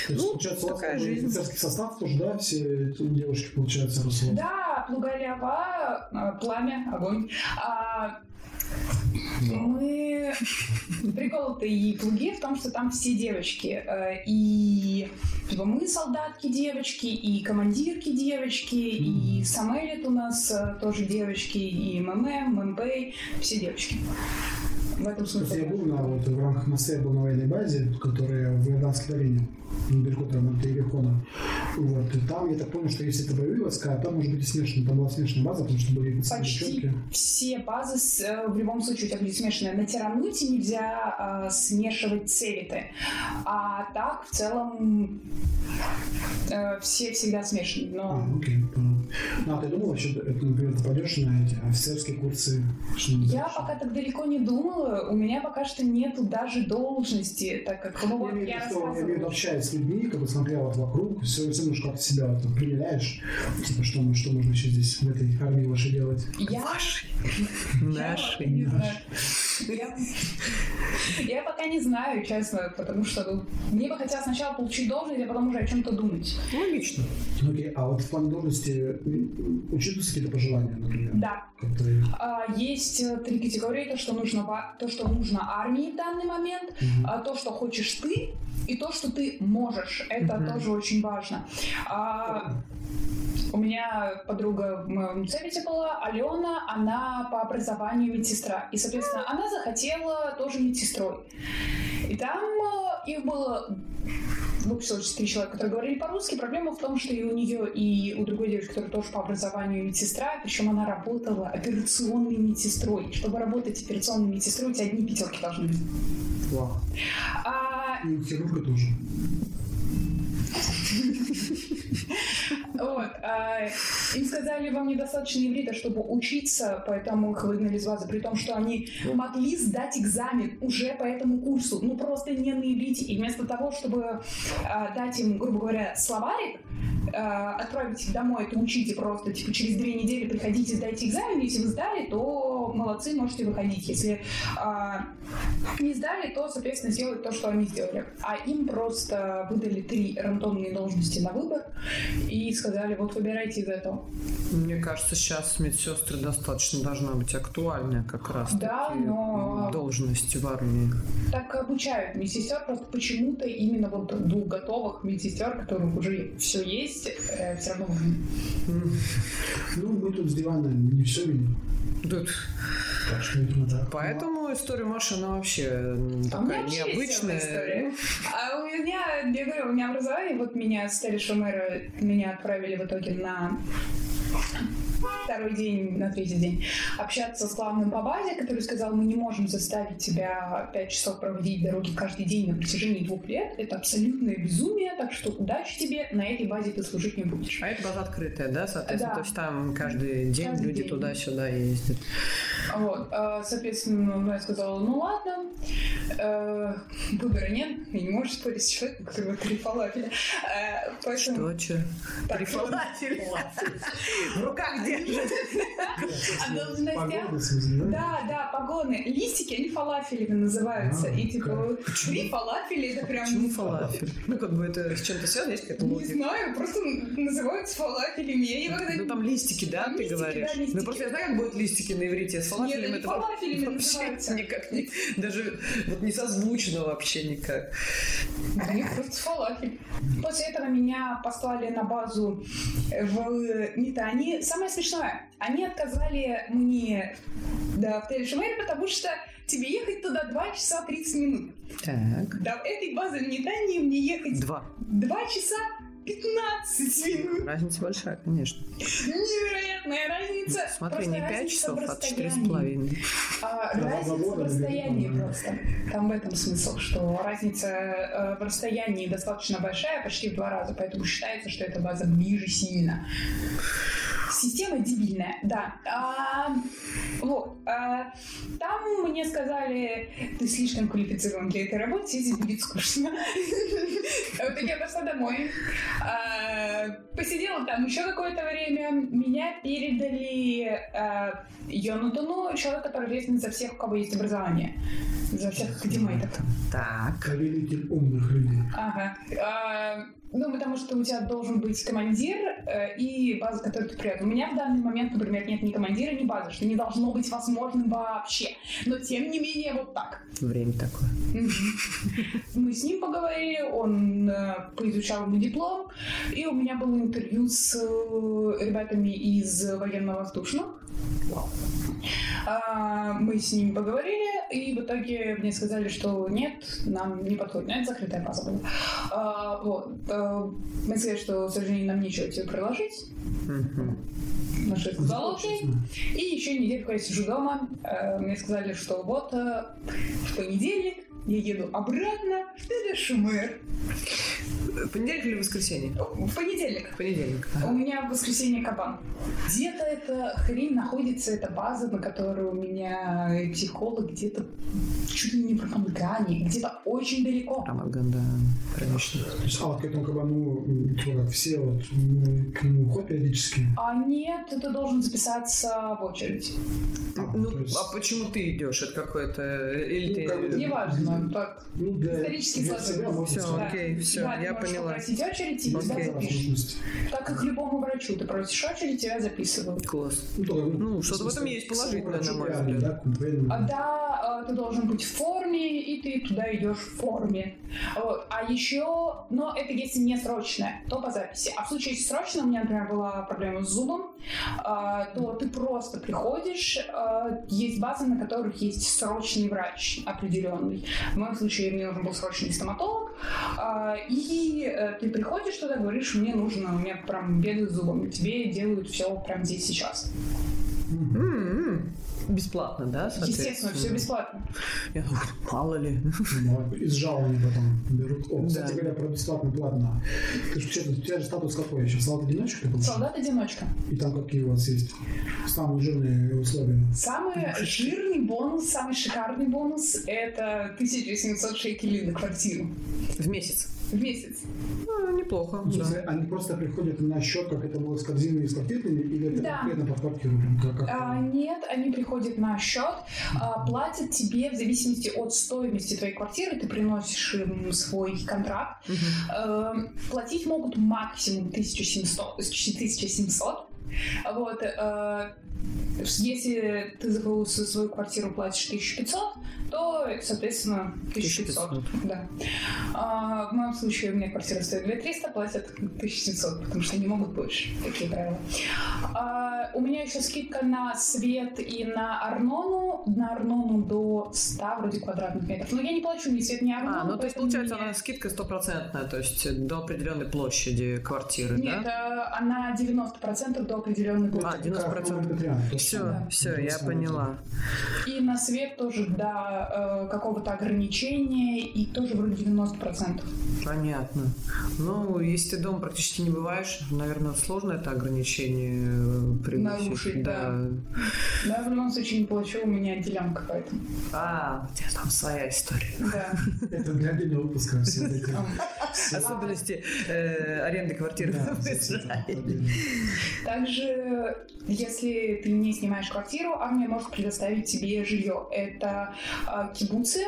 То есть, Ну, такая жизнь. офицерский состав тоже, да, все эти девушки, получается? Да, Плугалява, э, пламя, огонь. А, мы... Прикол-то и плуги в том, что там все девочки. Э, И типа, мы солдатки девочки, и командирки девочки, и Самелит у нас э, тоже девочки, и ММ, ММП, все девочки. В этом Просто я смысле. был на, вот, в рамках МСЭ был на военной базе, которая в Иорданской долине, недалеко там от Иерихона. Вот, и там, я так понял, что если это боевые войска, там может быть и смешано, там была смешанная база, потому что были Почти девчонки. все базы с- в любом случае у тебя будет смешанные. На Тирануте нельзя э, смешивать цевиты. А так, в целом, э, все всегда смешаны. А, Но окей, понял. Ну, а ты думал вообще, это, например, ты пойдешь на эти офицерские курсы? Что-нибудь я дальше? пока так далеко не думала. У меня пока что нету даже должности, так как ну, вот Я я что я имею общаясь с людьми, как бы смотрел вот вокруг, все, все немножко как себя вот, примеряешь, типа, что, что можно еще здесь, в этой армии вашей делать. Я не знаю. Я, я пока не знаю, честно, потому что ну, мне бы хотелось сначала получить должность, а потом уже о чем-то думать. Логично. Окей, а вот в плане должности м, учитываются какие-то пожелания, например? Да, Которые... А, Есть э, три категории: то, что нужно, то, что нужно армии в данный момент, а то, что хочешь ты, и то, что ты можешь. Это Мгм. тоже очень важно. А, у меня подруга в моем цвете была, Алена, она по образованию медсестра. И, соответственно, она захотела тоже медсестрой. И там э, их было случае три человека, которые говорили по-русски. Проблема в том, что и у нее, и у другой девушки, которая тоже по образованию медсестра, причем она работала операционной медсестрой. Чтобы работать операционной медсестрой, у тебя одни пятерки должны быть. Вау. А И у хирурга тоже. Вот. а, Им сказали, вам недостаточно иврита, чтобы учиться, поэтому их выгнали из базы, при том, что они могли сдать экзамен уже по этому курсу, ну просто не на иврите. И вместо того, чтобы а, дать им, грубо говоря, словарик, а, отправить их домой, это учите просто, типа, через две недели приходите, сдайте экзамен, если вы сдали, то молодцы, можете выходить. Если а, не сдали, то, соответственно, сделать то, что они сделали. А им просто выдали три рандомные должности на выбор и сказали, вот выбирайте из этого. Мне кажется, сейчас медсестры достаточно должна быть актуальная как раз Да, но- должности в армии. Так обучают медсестер, просто почему-то именно вот двух готовых медсестер, которых уже все есть, все равно Ну, мы тут с дивана не все видим. тут- Так что, видимо, да. Поэтому история Маши, она вообще А такая необычная. А у меня, я говорю, у меня образование, вот меня с Шумера, меня отправили в итоге на второй день, на третий день, общаться с главным по базе, который сказал, мы не можем заставить тебя пять часов проводить дороги каждый день на протяжении двух лет. Это абсолютное безумие, так что удачи тебе, на этой базе ты служить не будешь. А это база открытая, да, соответственно? Да. То есть там каждый день Каждый люди туда-сюда ездят. Вот, а, соответственно, ну, я сказала, ну ладно, э, выбора нет, я не можешь спорить с человеком, который вот три фалафеля. Э, Поэтому... Что, че? Так, Три фалафеля. В руках держит. А должностях? Да? Да, погоны. Листики, они фалафелями называются. А, И типа три фалафеля это прям... Почему фалафель? Ну, как бы это с чем-то связано, есть какая-то Не логика? знаю, просто называются фалафелями. Я никогда Ну, там листики, да, ты говоришь? Ну, просто я знаю, как будут листики на иврите. С фалафелем они это вообще никак не... Даже вот не созвучно вообще никак. У них просто фалафель. После этого меня послали на базу в Нитании. Самое смешное, они отказали мне да, в Телешемере, потому что тебе ехать туда 2 часа 30 минут. Так. До этой базы в Нитании мне ехать Два. 2 часа 15 минут. Разница большая, конечно. Невероятная разница. Смотри, Просто не пять разница часов, в а четыре с расстоянии. половиной. А, Да, разница в расстоянии просто. Там в этом смысл, что разница э, в расстоянии достаточно большая, почти в два раза, поэтому считается, что эта база ближе сильно. Система дебильная, да. А, вот. а, там мне сказали, ты слишком квалифицирован для этой работы, здесь будет скучно. Вот так я пошла домой. А, Посидела там еще какое-то время. Меня передали а, Йонатану, человек, который ответственен за всех, у кого есть образование. За всех академитов. Так. Повелитель умных людей. Ага. А, ну, потому что у тебя должен быть командир э, и база, которую ты привет. У меня в данный момент, например, нет ни командира, ни базы, что не должно быть возможным вообще. Но, тем не менее, вот так. Время такое. Мы с ним поговорили, он э, поизучал мой диплом, и у меня было интервью с э, ребятами из военно-воздушных. А, Мы с ними поговорили, и в итоге мне сказали, что нет, нам не подходит. Ну, это закрытая база была. А, Вот. А, Мне сказали, что, к сожалению, нам нечего тебе предложить. Мгм. На что я сказала, окей. Честно. И еще недельку я сижу дома. Э, Мне сказали, что вот э, в понедельник я еду обратно в Телешумер. Понедельник или воскресенье? В понедельник. Понедельник. У меня в воскресенье кабан. Где-то эта хрень находится, эта база, на которой у меня психолог где-то чуть ли не в Рамгане, где-то очень далеко. Рамаган, да, конечно. То есть, а вот к этому кабану типа, все вот к нему ходят периодически. А нет, ты должен записаться в очередь. А, Ну, есть- а почему ты идешь? Это какое-то... Или Ну, ты... как Неважно, так. Ну, для, Исторически для сложилось. себя можно Всё, сказать. окей, да, ты я поняла. попросить очередь, и тебя запишут. Так как любому врачу, ты просишь очередь, тебя записывают. Класс. Ну, только, Ну, что-то в этом есть положительное, на мой взгляд. Да. А, да, э, ты должен быть в форме, и ты туда идешь в форме. Вот. А еще, но это если не срочное, то по записи. А в случае, если срочно, у меня, например, была проблема с зубом, а, то ты просто приходишь, а, есть базы, на которых есть срочный врач определенный. В моем случае мне нужен был срочный стоматолог, и э, ты приходишь туда, говоришь, мне нужно, у меня прям беды с зубом, тебе делают все прямо здесь сейчас. Мгм. Бесплатно, да, Естественно, все бесплатно. Я думаю, мало ли. Ну, из жалований потом берут. О, кстати Да. говоря, про бесплатно-платно. Ты ж, что, у тебя же статус какой еще? Солдат-одиночка? Солдат-одиночка. И там какие у вас есть самые жирные условия? Самый жирный бонус, самый шикарный бонус – это 1700 шекелей на квартиру В месяц. В месяц. Ну, неплохо. В смысле, они просто приходят на счет, как это было с корзиной и с квартирными, или это Да. конкретно под квартиру? Как, как- А, нет, они приходят на счет, а, платят тебе в зависимости от стоимости твоей квартиры, ты приносишь им свой контракт. Э, платить могут максимум 1700, 1700. Вот, э, если ты за свою- свою квартиру платишь 1500, то, соответственно, 1500. 1500. Да. А, в моем случае у меня квартира стоит 2300, платят 1700, потому что не могут больше. Такие правила. А, у меня еще скидка на свет и на Арнону. На Арнону до 100 вроде квадратных метров. Но я не плачу ни свет, ни Арнону. А, ну то есть получается мне- она скидка стопроцентная, то есть до определенной площади квартиры, Нет, да? э, она 90% до определенной А, площади. 90%. Как Патреон, то Все, самое. все, я поняла. И на свет тоже до э, какого-то ограничения, и тоже вроде 90%. Понятно. Ну, если ты дома практически не бываешь, наверное, сложно это ограничение э, превысить. Нарушить, да. Да, в любом случае не плачу, у меня делянка поэтому. А, у тебя там своя история. Да. Это для отдельного выпуска все. Особенности э, аренды квартиры Да. Также, если ты не снимаешь квартиру, армия может предоставить тебе жилье. Это кибуцы,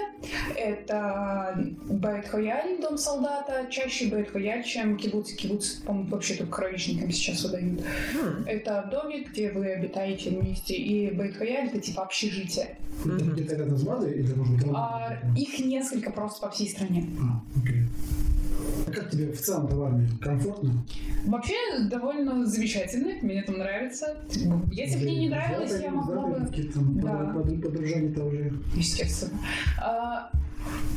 это Бет Хояль, дом солдата, чаще Бет Хояль, чем кибуцы. Кибуцы, по-моему, вообще только кровечникам сейчас выдают. М, Это домик, где вы обитаете вместе, и Бет Хояль это типа общежитие. Это Мгм. где-то рядом с базой или может быть А, их несколько просто по всей стране. А, окей. Как тебе в целом-то в армии? Комфортно? Вообще довольно замечательно, мне там нравится. Если бы мне не нравилось, я могла бы... Да. под- под- подружания-то уже. Естественно. А,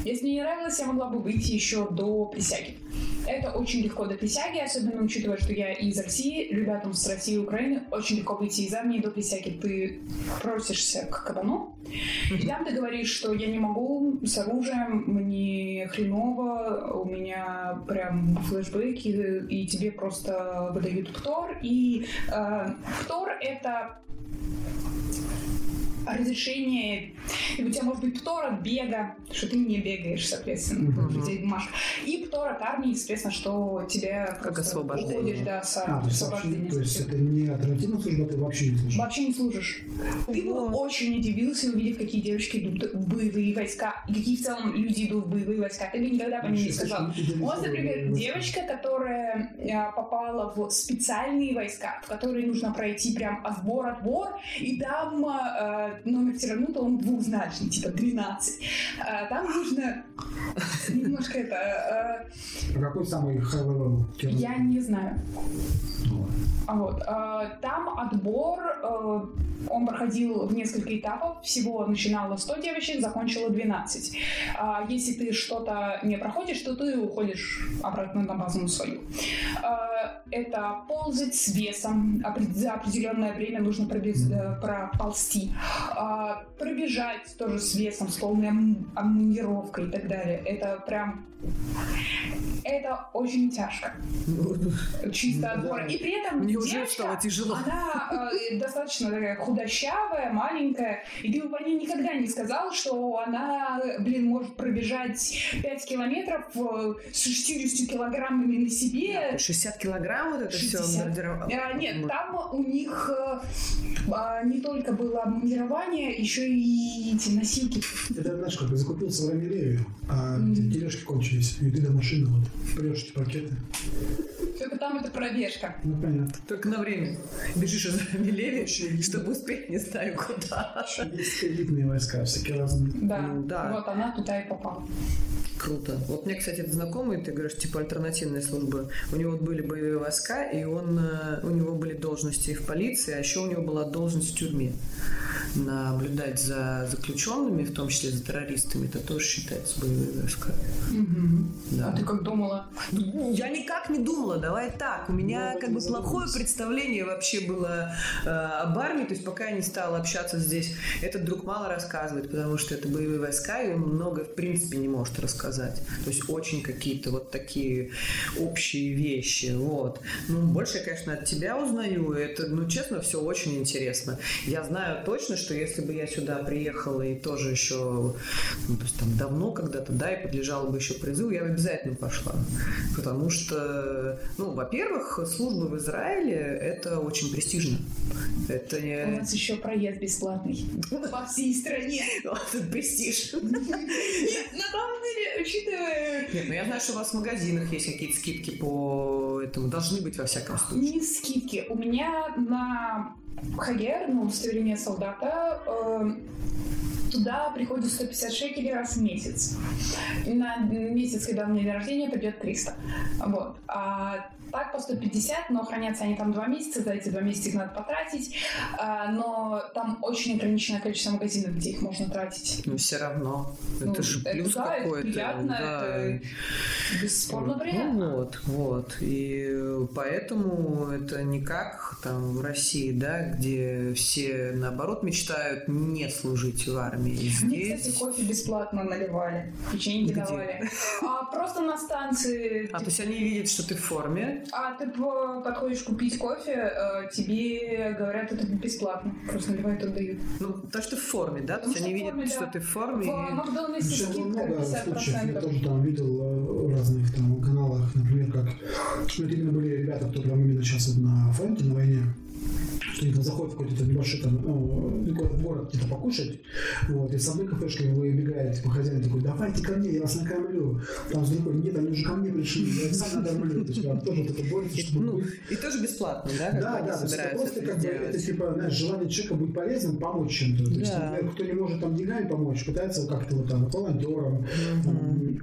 Если мне не нравилось, я могла бы выйти еще до присяги. Это очень легко до присяги, особенно учитывая, что я из России, ребятам с России и Украины очень легко выйти из армии до присяги. Ты просишься к кабану, и там ты говоришь, что я не могу с оружием, мне хреново, у меня прям флешбеки, и тебе просто выдают ПТОР. И э, ПТОР — это разрешение, и у тебя может быть птор от бега, что ты не бегаешь, соответственно, Мгм. где бумажка. И птор от армии, соответственно, что тебя Как освобождение. уходишь, да, с А, то освобождения. то есть это не альтернативная служба, ты вообще не служишь? Вообще не служишь. Ты бы очень удивился, увидев, какие девочки идут в боевые войска, и какие в целом люди идут в боевые войска. Ты бы никогда бы не сказал. Вот, например, девочка, которая э, попала в специальные войска, в которые нужно пройти прям отбор-отбор, и там э, номер терапевта, он двухзначный, типа 12. Э, там нужно немножко это... А какой самый high э, я не знаю. А Вот. э, Там отбор, э, он проходил в несколько этапов. Всего начинало 100 девочек, закончило 12. А Если ты что-то не проходишь, то ты уходишь обратно на базу свою. Э, Это ползать с весом. За определенное время нужно э, проползти. А, Пробежать тоже с весом, с полной ам- амунировкой и так далее. Это прям... Это очень тяжко. Чисто отбора. И при этом Мне уже девочка, стало тяжело. она э, достаточно такая худощавая, маленькая, и ты бы по ней никогда не сказал, что она, блин, может пробежать 5 километров э, с 60 килограммами на себе. 60 килограмм вот это все 60. А, нет, там у них э, а, не только было обмундирование, еще и эти носилки. Это, знаешь, как закупился в Рамилеве, а Мгм. тележки кончились, и ты до машины вот прешь эти пакеты. Только там это пробежка. Ну, понятно. Только на время. Бежишь из Рамилеви, Очень чтобы успеть не знаю куда. Есть элитные войска, всякие разные. Да. Ну, да. Вот она туда и попала. Круто. Вот мне, кстати, это знакомый, ты говоришь, типа альтернативная служба. У него были боевые войска, и он, э, у него были должности в полиции, а еще у него была должность в тюрьме. Наблюдать за заключенными, в том числе за террористами, это тоже считается боевые войска. Мгм. Да. А ты как думала? Я никак не думала, давай так. У меня Ну, как бы плохое представление вообще было э, об армии, то есть пока я не стала общаться здесь, этот друг мало рассказывает, потому что это боевые войска, и он много в принципе не может рассказать. То есть очень какие-то вот такие общие вещи, вот. Ну, больше я, конечно, от тебя узнаю, это, ну, честно, все очень интересно. Я знаю точно, что если бы я сюда приехала и тоже еще, ну, то есть там давно когда-то, да, и подлежала бы еще призыву, я бы обязательно пошла. Потому что, ну, во-первых, служба в Израиле – это очень престижно. Это У нас еще проезд бесплатный по всей стране. Вот это престиж. Нет, на самом деле, учитывая Нет, ну я знаю, что у вас в магазинах есть какие-то скидки по этому. Должны быть, во всяком случае. не скидки. У меня на Хагер, ну, удостоверение солдата, э, туда приходит 150 шекелей раз в месяц. На месяц, когда у меня день рождения, придет 300. Вот. А так по 150, но хранятся они там два месяца, за эти два месяца их надо потратить. А, но там очень ограниченное количество магазинов, где их можно тратить. Но все равно. Ну, это же это плюс да, это какой-то. приятно, да. это бесспорно Ну приятно. вот, вот. И поэтому это не как там в России, да, где все наоборот мечтают не служить в армии. Мне, кстати, Здесь... кофе бесплатно наливали, печеньки Где? давали. А просто на станции. А то есть они видят, что ты в форме. А ты по- подходишь купить кофе, э, тебе говорят, это бесплатно. Просто наливают, отдают. Ну, потому что ты в форме, да? То есть Потому они что видят, форме, что да. ты в форме. В и- Макдональдсе Причем скидка много случаев, я 50%. тоже там видел э, в разных там каналах, например, как ну, это именно были ребята, кто прям именно сейчас на фронте, на войне, что они заходят в какой-то небольшой там, ну, какой-то город где-то покушать, вот, и с одной кафешки вы выбегаете, типа хозяин такой, давайте ко мне, я вас накормлю, там с другой, нет, они уже ко мне пришли, я сам накормлю, то есть прям тоже вот это борется, И, чтобы ну, и тоже бесплатно, да? Да, да, то есть это просто как бы, это типа, знаешь, желание человека быть полезным, помочь чем-то. То есть, например, кто не может там деньгами помочь, пытается как-то вот там волонтером,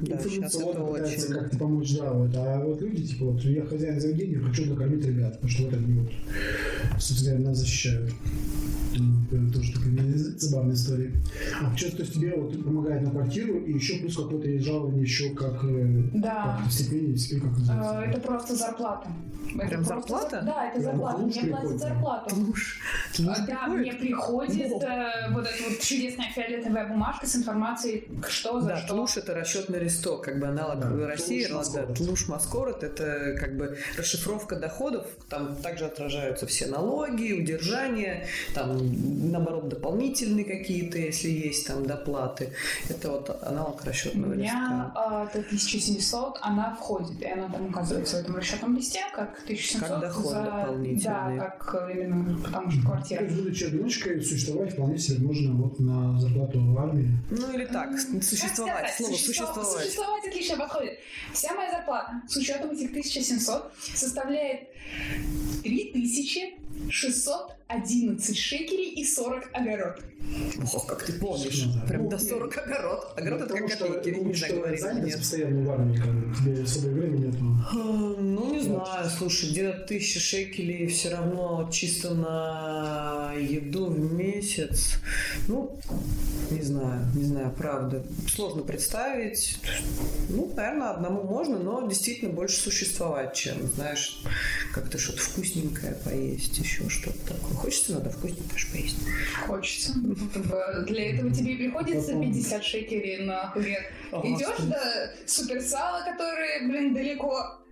информационно пытается как-то помочь, да, вот. А вот люди, типа, вот я хозяин заведения, хочу накормить ребят, потому что вот они вот, собственно говоря, нас защищают. Ну, Это тоже такая забавная история. А что, то есть тебе вот помогает на квартиру, и еще плюс какое-то есть жалование еще как, э, Да. как стипендия, стипендия, как Э, называется? Это просто зарплата. Это Прям просто зарплата? зар- Да, это Да, зарплата. Мне слушай, платят зарплату. Муж А, Да, приходит? мне приходит э, вот эта вот чудесная фиолетовая бумажка с информацией, что за Да, что. тлуш это расчетный листок, как бы аналог Да, в России. тлуш да, Маскорот. тлуш Маскорот это как бы расшифровка доходов, там также отражаются все налоги, удержания, там наоборот дополнительные какие-то, если есть там доплаты. Это вот аналог У расчетного меня листка. а, это 1700, она входит, и она там указывается в этом расчетном листе, как 1700 Как доход за... дополнительный. Да, как э, именно, потому что То квартира. есть, будучи одиночкой, существовать вполне себе можно вот на зарплату в армии. Ну или так, существовать, Как сказать, слово существо- существовать. Существовать отлично подходит. Вся моя зарплата с учетом этих 1700 составляет 3611 шекелей и 40 огород. Ох, как ты помнишь. Ну да. Прям Ну, до 40 огород. Огород это Потому как что, копейки, ну, не что знаю, говорит или занятость нет. постоянно в армии, тебе особо времени нету. А, Ну, не знаю, слушай, где-то тысяча шекелей все равно чисто на еду в месяц. Ну, не знаю, не знаю, правда. Сложно представить. Ну, наверное, одному можно, но действительно больше существовать, чем, знаешь, как-то что-то вкусненькое поесть, еще что-то такое. Хочется иногда вкусненькое поесть. Хочется. Ну, как бы Для этого тебе и приходится Потом. 50 шекелей на хлеб. Идешь до суперсала, который, блин, далеко.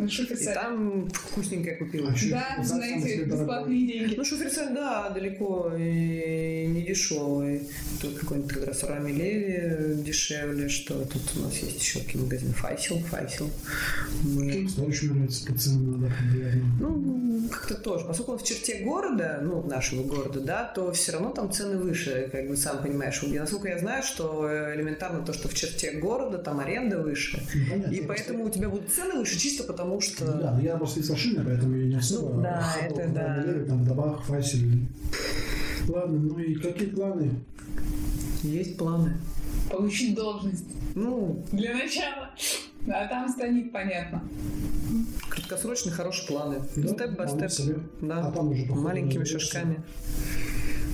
И Шуферсаль. там вкусненькое купила. А Да, сам знаете, бесплатные деньги. Ну, шуферцель, да, далеко и не дешевый. Тут какой-нибудь как раз Рами Леви дешевле, что тут у нас есть еще какие магазины. Файсел, Файсел. Мы- Что очень нравится по ценам, да. Ну, как-то тоже. Поскольку он в черте города, ну, нашего города, да, то все равно там цены выше, как бы сам понимаешь. И насколько я знаю, что элементарно то, что в черте города, там аренда выше. Ну, понятно, И я поэтому у тебя будут цены выше чисто потому, что... Ну Да, но я просто из машины, поэтому я не особо Ну, да, это да. Рами-Леви, там в Добах, Файсель. Ладно, ну и какие планы? Есть планы. Получить должность. Ну, Для начала. А там станет понятно. краткосрочные хорошие планы. Да, степ by вполне степ. себе. Да. А там уже Маленькими шажками.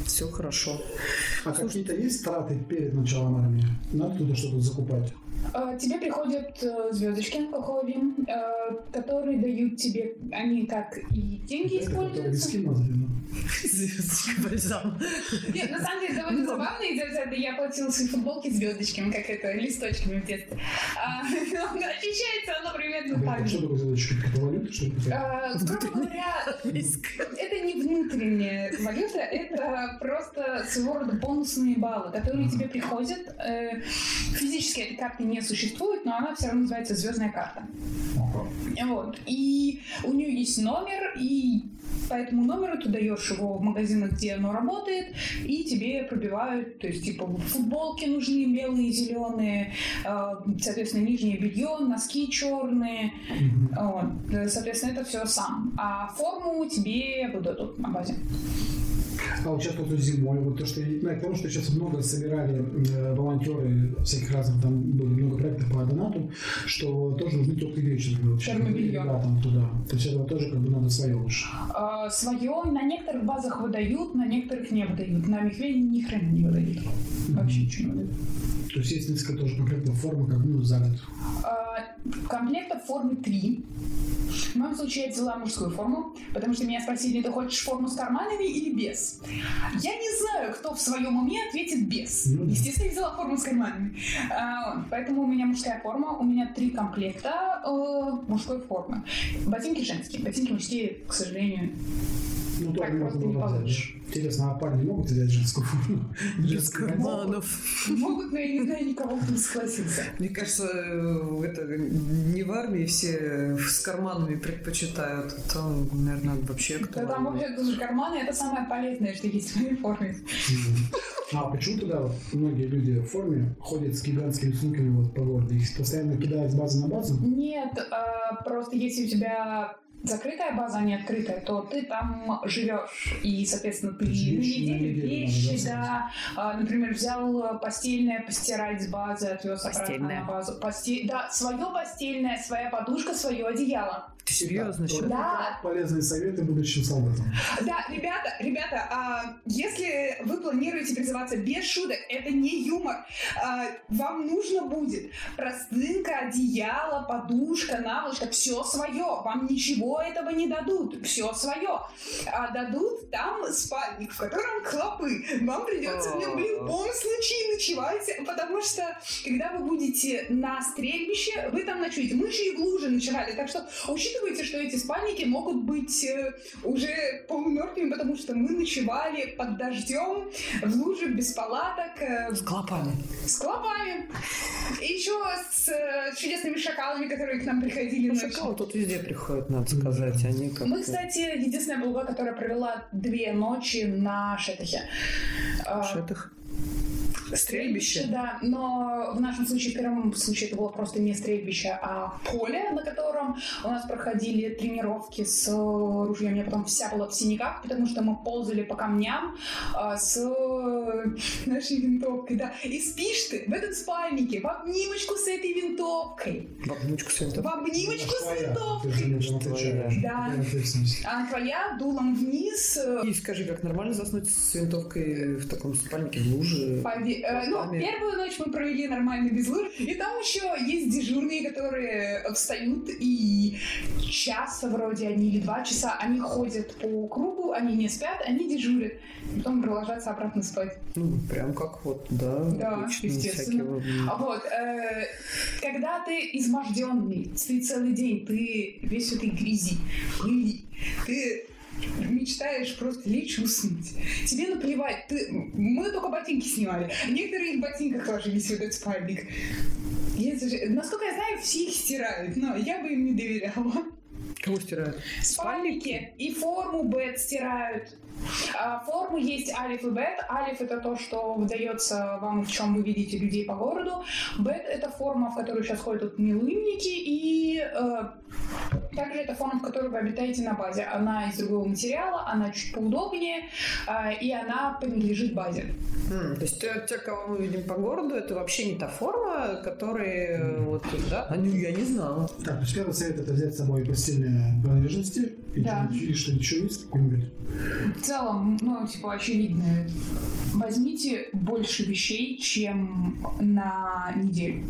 Все хорошо. А какие-то есть траты перед началом армии? Надо туда что-то закупать? Э, Тебе приходят э, звездочки на хобби, э, которые дают тебе, они как и деньги Это используются. ну. Звездочка бальзам. Нет, на самом деле довольно забавно, и за это я платила свои футболки звездочками, как это, листочками в детстве. А, но Ощущается оно примерно так а же. Что такое звездочка? Это валюта, что ли? А, Грубо говоря, это не внутренняя валюта, это просто своего рода бонусные баллы, которые тебе приходят. Э, Физически этой карты не существует, но она все равно называется звездная карта. Вот. И у нее есть номер, и по этому номеру ты даешь его в магазинах, где оно работает, и тебе пробивают, то есть типа футболки нужны белые, зеленые, э, соответственно нижнее белье, носки черные, Мгм. вот. Соответственно, это все сам. А форму тебе выдадут на базе. А вот сейчас вот зимой, вот то, что я тому, что сейчас много собирали э, волонтеры всяких разных, там было много проектов по донату, что тоже нужны теплые сейчас Термобелье. ребятам туда. То есть этого тоже как бы надо свое уж. Э, Свое на некоторых базах выдают, на некоторых не выдают. На Михве ни хрена не выдают. Вообще ничего не выдают. То есть есть несколько тоже конкретно формы, как ну, за год. Э, Комплектов формы три. В моем случае я взяла мужскую форму, потому что меня спросили, ты хочешь форму с карманами или без? Я не знаю, кто в своем уме ответит без. Ну. Естественно, я взяла форму с карманами. А, Поэтому у меня мужская форма, у меня три комплекта э, мужской формы. Ботинки женские, ботинки мужские, к сожалению. Ну, тоже Так можно просто не было взять. получишь. Интересно, а парни могут взять женскую форму? Без карманов. Могут, но я не знаю никого, кто не согласился. Мне кажется, э, это не в армии все с карманами предпочитают. Там, наверное, вообще кто... Да там вообще тоже карманы, это самое полезное, что есть в моей форме. Мгм. А почему тогда вот многие люди в форме ходят с гигантскими сумками вот по городу? Их постоянно кидают с базы на базу? Нет, э, просто если у тебя закрытая база, а не открытая, то ты там живешь. И, соответственно, ты Вещи на неделю вещи, да. А, Например, взял постельное постирать с базы, отвез обратно на базу. Посте- Да, свое постельное, своя подушка, свое одеяло. Ты серьезно вот Да. Полезные советы будущим солдатам. Да, ребята, ребята, а, если вы планируете призываться без шуток, это не юмор. А, вам нужно будет простынка, одеяло, подушка, наволочка, все свое. Вам ничего этого не дадут, все свое. А дадут там спальник, в котором клопы. Вам придется в нем в любом случае ночевать, потому что когда вы будете на стрельбище, вы там ночуете. Мы же и в луже ночевали, так что учитывайте, что эти спальники могут быть э, уже полумертвыми, потому что мы ночевали под дождем, в луже, без палаток, э, С клопами. с клопами. И еще с э, чудесными шакалами, которые к нам приходили Ну, ночью. шакалы тут везде приходят, надо сказать. Они как Мы, кстати, единственная была, которая провела две ночи на Шетахе. А, Стрельбище? Да, но в нашем случае, в первом случае, это было просто не стрельбище, а поле, на котором у нас проходили тренировки с э, ружьем. Я потом вся была в синяках, потому что мы ползали по камням а, с э, нашей винтовкой, да. И спишь ты в этом спальнике в обнимочку с этой винтовкой. В обнучку с винтовкой. В обнимочку с. Ты винтовкой. же. Да. А твоя дулом вниз, И скажи, как нормально заснуть с винтовкой в таком спальнике в луже? Пове- э, ну, первую ночь мы провели нормально без лыж, и там еще есть дежурные, которые встают и час вроде они или два часа, они ходят по кругу, они не спят, они дежурят, потом ложатся обратно спать. Ну, прям как вот, да, Да, обычные естественно. всякие, А вот, э, когда ты изможденный, ты целый день, ты весь в этой грязи, пыли, ты мечтаешь просто лечь и уснуть. Тебе наплевать. Ты... Мы только ботинки снимали. Некоторые в ботинках ложились в этот спальник. Я Насколько я знаю, все их стирают, но я бы им не доверяла. Кого стирают? Спальники и форму бет стирают. А, Формы есть алиф и бет. Алиф это то, что выдается вам, в чем вы видите людей по городу. Бет это форма, в которую сейчас ходят милымники и э, Также это форма, в которой вы обитаете на базе. Она из другого материала, она чуть поудобнее, а, и она принадлежит базе. М, То есть те, те, кого мы видим по городу, это вообще не та форма, которые э, вот, да? А, ну, я не знала. Так, то есть первый совет это взять с собой постельные принадлежности. И, Да. что- и что еще есть какой-нибудь? В целом, ну, типа, очевидно, возьмите больше вещей, чем на неделю.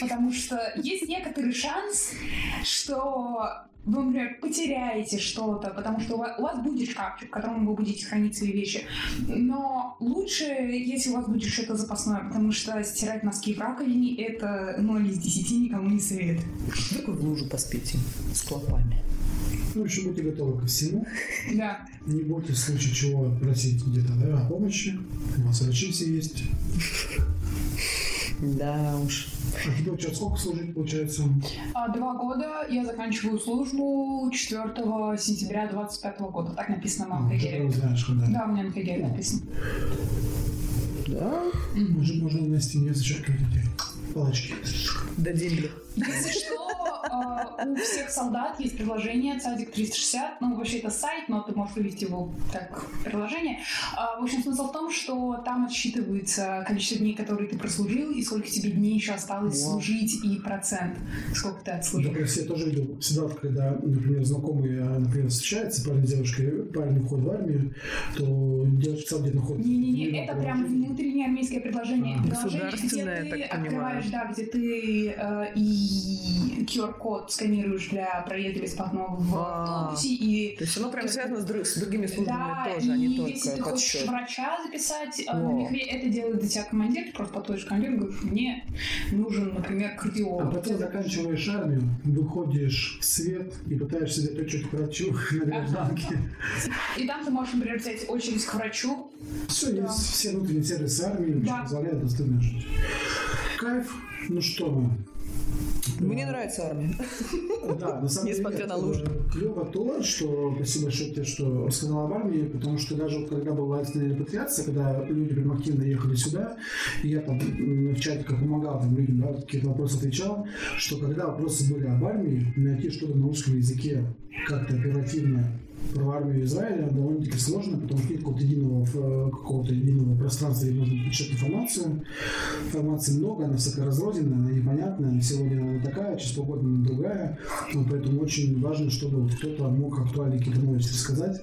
Потому что есть некоторый шанс, что вы, например, потеряете что-то, потому что у вас, у вас будет шкафчик, в котором вы будете хранить свои вещи. Но лучше, если у вас будет что-то запасное, потому что стирать носки в раковине — это 0 из 10 никому не советую. Только в лужу поспите с клопами. Ну, общем, будьте готовы ко всему. Да. Не бойтесь в случае чего просить где-то да, о помощи. У вас врачи все есть. Да уж. А тебе что, сколько служить получается? А, Два года я заканчиваю службу 4 сентября 25 года. Так написано на А, знаешь, когда. Да, у меня на Фигере написано. Да. Уже можно на стене зачеркивать эти палочки. Дадим ли? Если что, а, у всех солдат есть приложение Цадик 360. Ну, вообще это сайт, но ты можешь вывести его как приложение. А, В общем, смысл в том, что там отсчитывается количество дней, которые ты прослужил, и сколько тебе дней еще осталось Вау. служить, и процент, сколько ты отслужил. Так я все тоже видел. Всегда, когда, например, знакомые, а, например, встречаются, парень с девушкой, парень уходит в армию, то девушка сам где-то находится. Не-не-не, это прям внутреннее армейское предложение. А. Приложение, где ты открываешь, да, где ты э, и QR-код сканируешь для проезда бесплатного в А. автобусе, и То есть оно прям связано с, друг- с другими службами да, тоже, а и не если ты только хочешь врача записать, э, Во. на вихре это делает для тебя командир, ты просто подходишь к командиру и говоришь, мне нужен, например, А кардиолог. потом заканчиваешь армию, выходишь в свет и пытаешься взять отчет к врачу на гражданке. И там ты можешь, например, взять очередь к врачу. Все, Да. есть все внутренние сервисы армии, Да. что позволяет достойно жить. Кайф. Ну что мы. Мне нравится армия. Да, на самом Несмотря деле, на лужи. Клево то, что спасибо большое тебе, что рассказала об армии, потому что даже когда была активная репатриация, когда люди прям активно ехали сюда, и я там в чатиках помогал там людям, да, какие-то вопросы отвечал, что когда вопросы были об армии, найти что-то на русском языке как-то оперативно про армию Израиля довольно-таки сложно, потому что нет какого-то единого, э, какого-то единого пространства, где можно получить информацию. Информации много, она всякая разрозненная, она непонятная. Сегодня она такая, через полгода она другая. Вот поэтому очень важно, чтобы вот кто-то мог актуальные какие-то новости рассказать.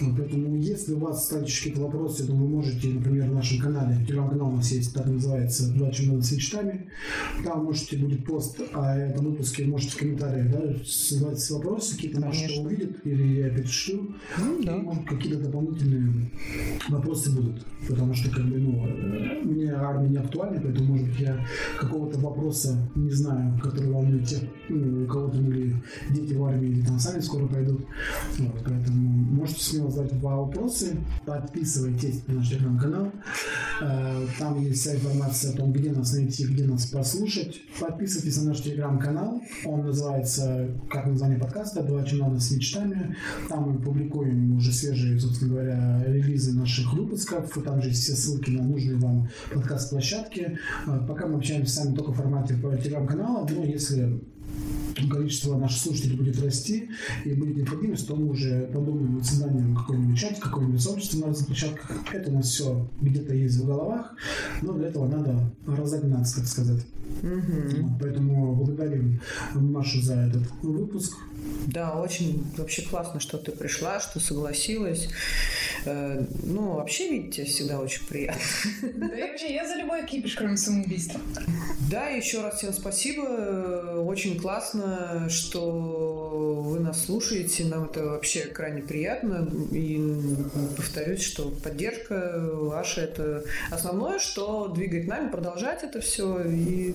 Вот поэтому если у вас остались какие-то вопросы, то вы можете, например, в нашем канале, телеграм-канал у нас есть, так называется, «Два чемодана с мечтами». Там можете, будет пост о этом выпуске, можете в комментариях да, задавать вопросы, какие-то наши Конечно. увидят, или я перешлю. Ну, И, да. может, какие-то дополнительные вопросы будут. Потому что, как бы, ну, мне армия не актуальна, поэтому, может быть, я какого-то вопроса не знаю, который волнует тех, ну, у кого там или дети в армии, или там сами скоро пойдут. Вот, поэтому можете смело задать два вопросы, подписывайтесь на наш телеграм-канал. Э, Там есть вся информация о том, где нас найти, где нас послушать. Подписывайтесь на наш телеграм-канал. Он называется, как название подкаста, «Два чемодана с мечтами». Там мы публикуем уже свежие, собственно говоря, релизы наших выпусков. Там же все ссылки на нужные вам подкаст-площадки. Э, Пока мы общаемся с вами только в формате телеграм-канала, но если количество наших слушателей будет расти и будет необходимость, то мы уже подумаем над созданием какой-нибудь чат, какое-нибудь сообщество на разных площадках. Это у нас все где-то есть в головах, но для этого надо разогнаться, так сказать. Вот, Поэтому благодарим Машу за этот выпуск. Да, очень вообще классно, что ты пришла, что согласилась. Э, Ну, вообще видеть тебя всегда очень приятно. Да и вообще, я за любой кипиш, кроме самоубийства. Да, еще раз всем спасибо. Очень классно, что вы нас слушаете. Нам это вообще крайне приятно. И повторюсь, что поддержка ваша – это основное, что двигает нами, продолжать это все и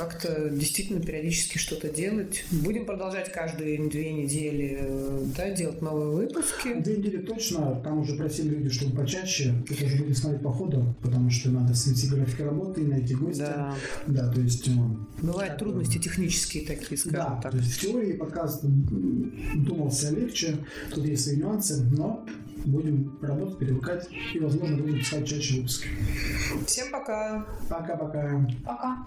как-то действительно периодически что-то делать. Будем продолжать каждые две недели э, да, делать новые выпуски. Две недели точно, там уже просили люди, чтобы почаще. Это уже будем смотреть по ходу, потому что надо свести график работы, найти гостя. Да. Да, то есть... э, Бывают трудности технические такие, скажем Да, так. то есть в теории подкаст думался легче, тут есть свои нюансы, но будем работать, перевыкать и, возможно, будем писать чаще выпуски. Всем пока! Пока-пока. Пока.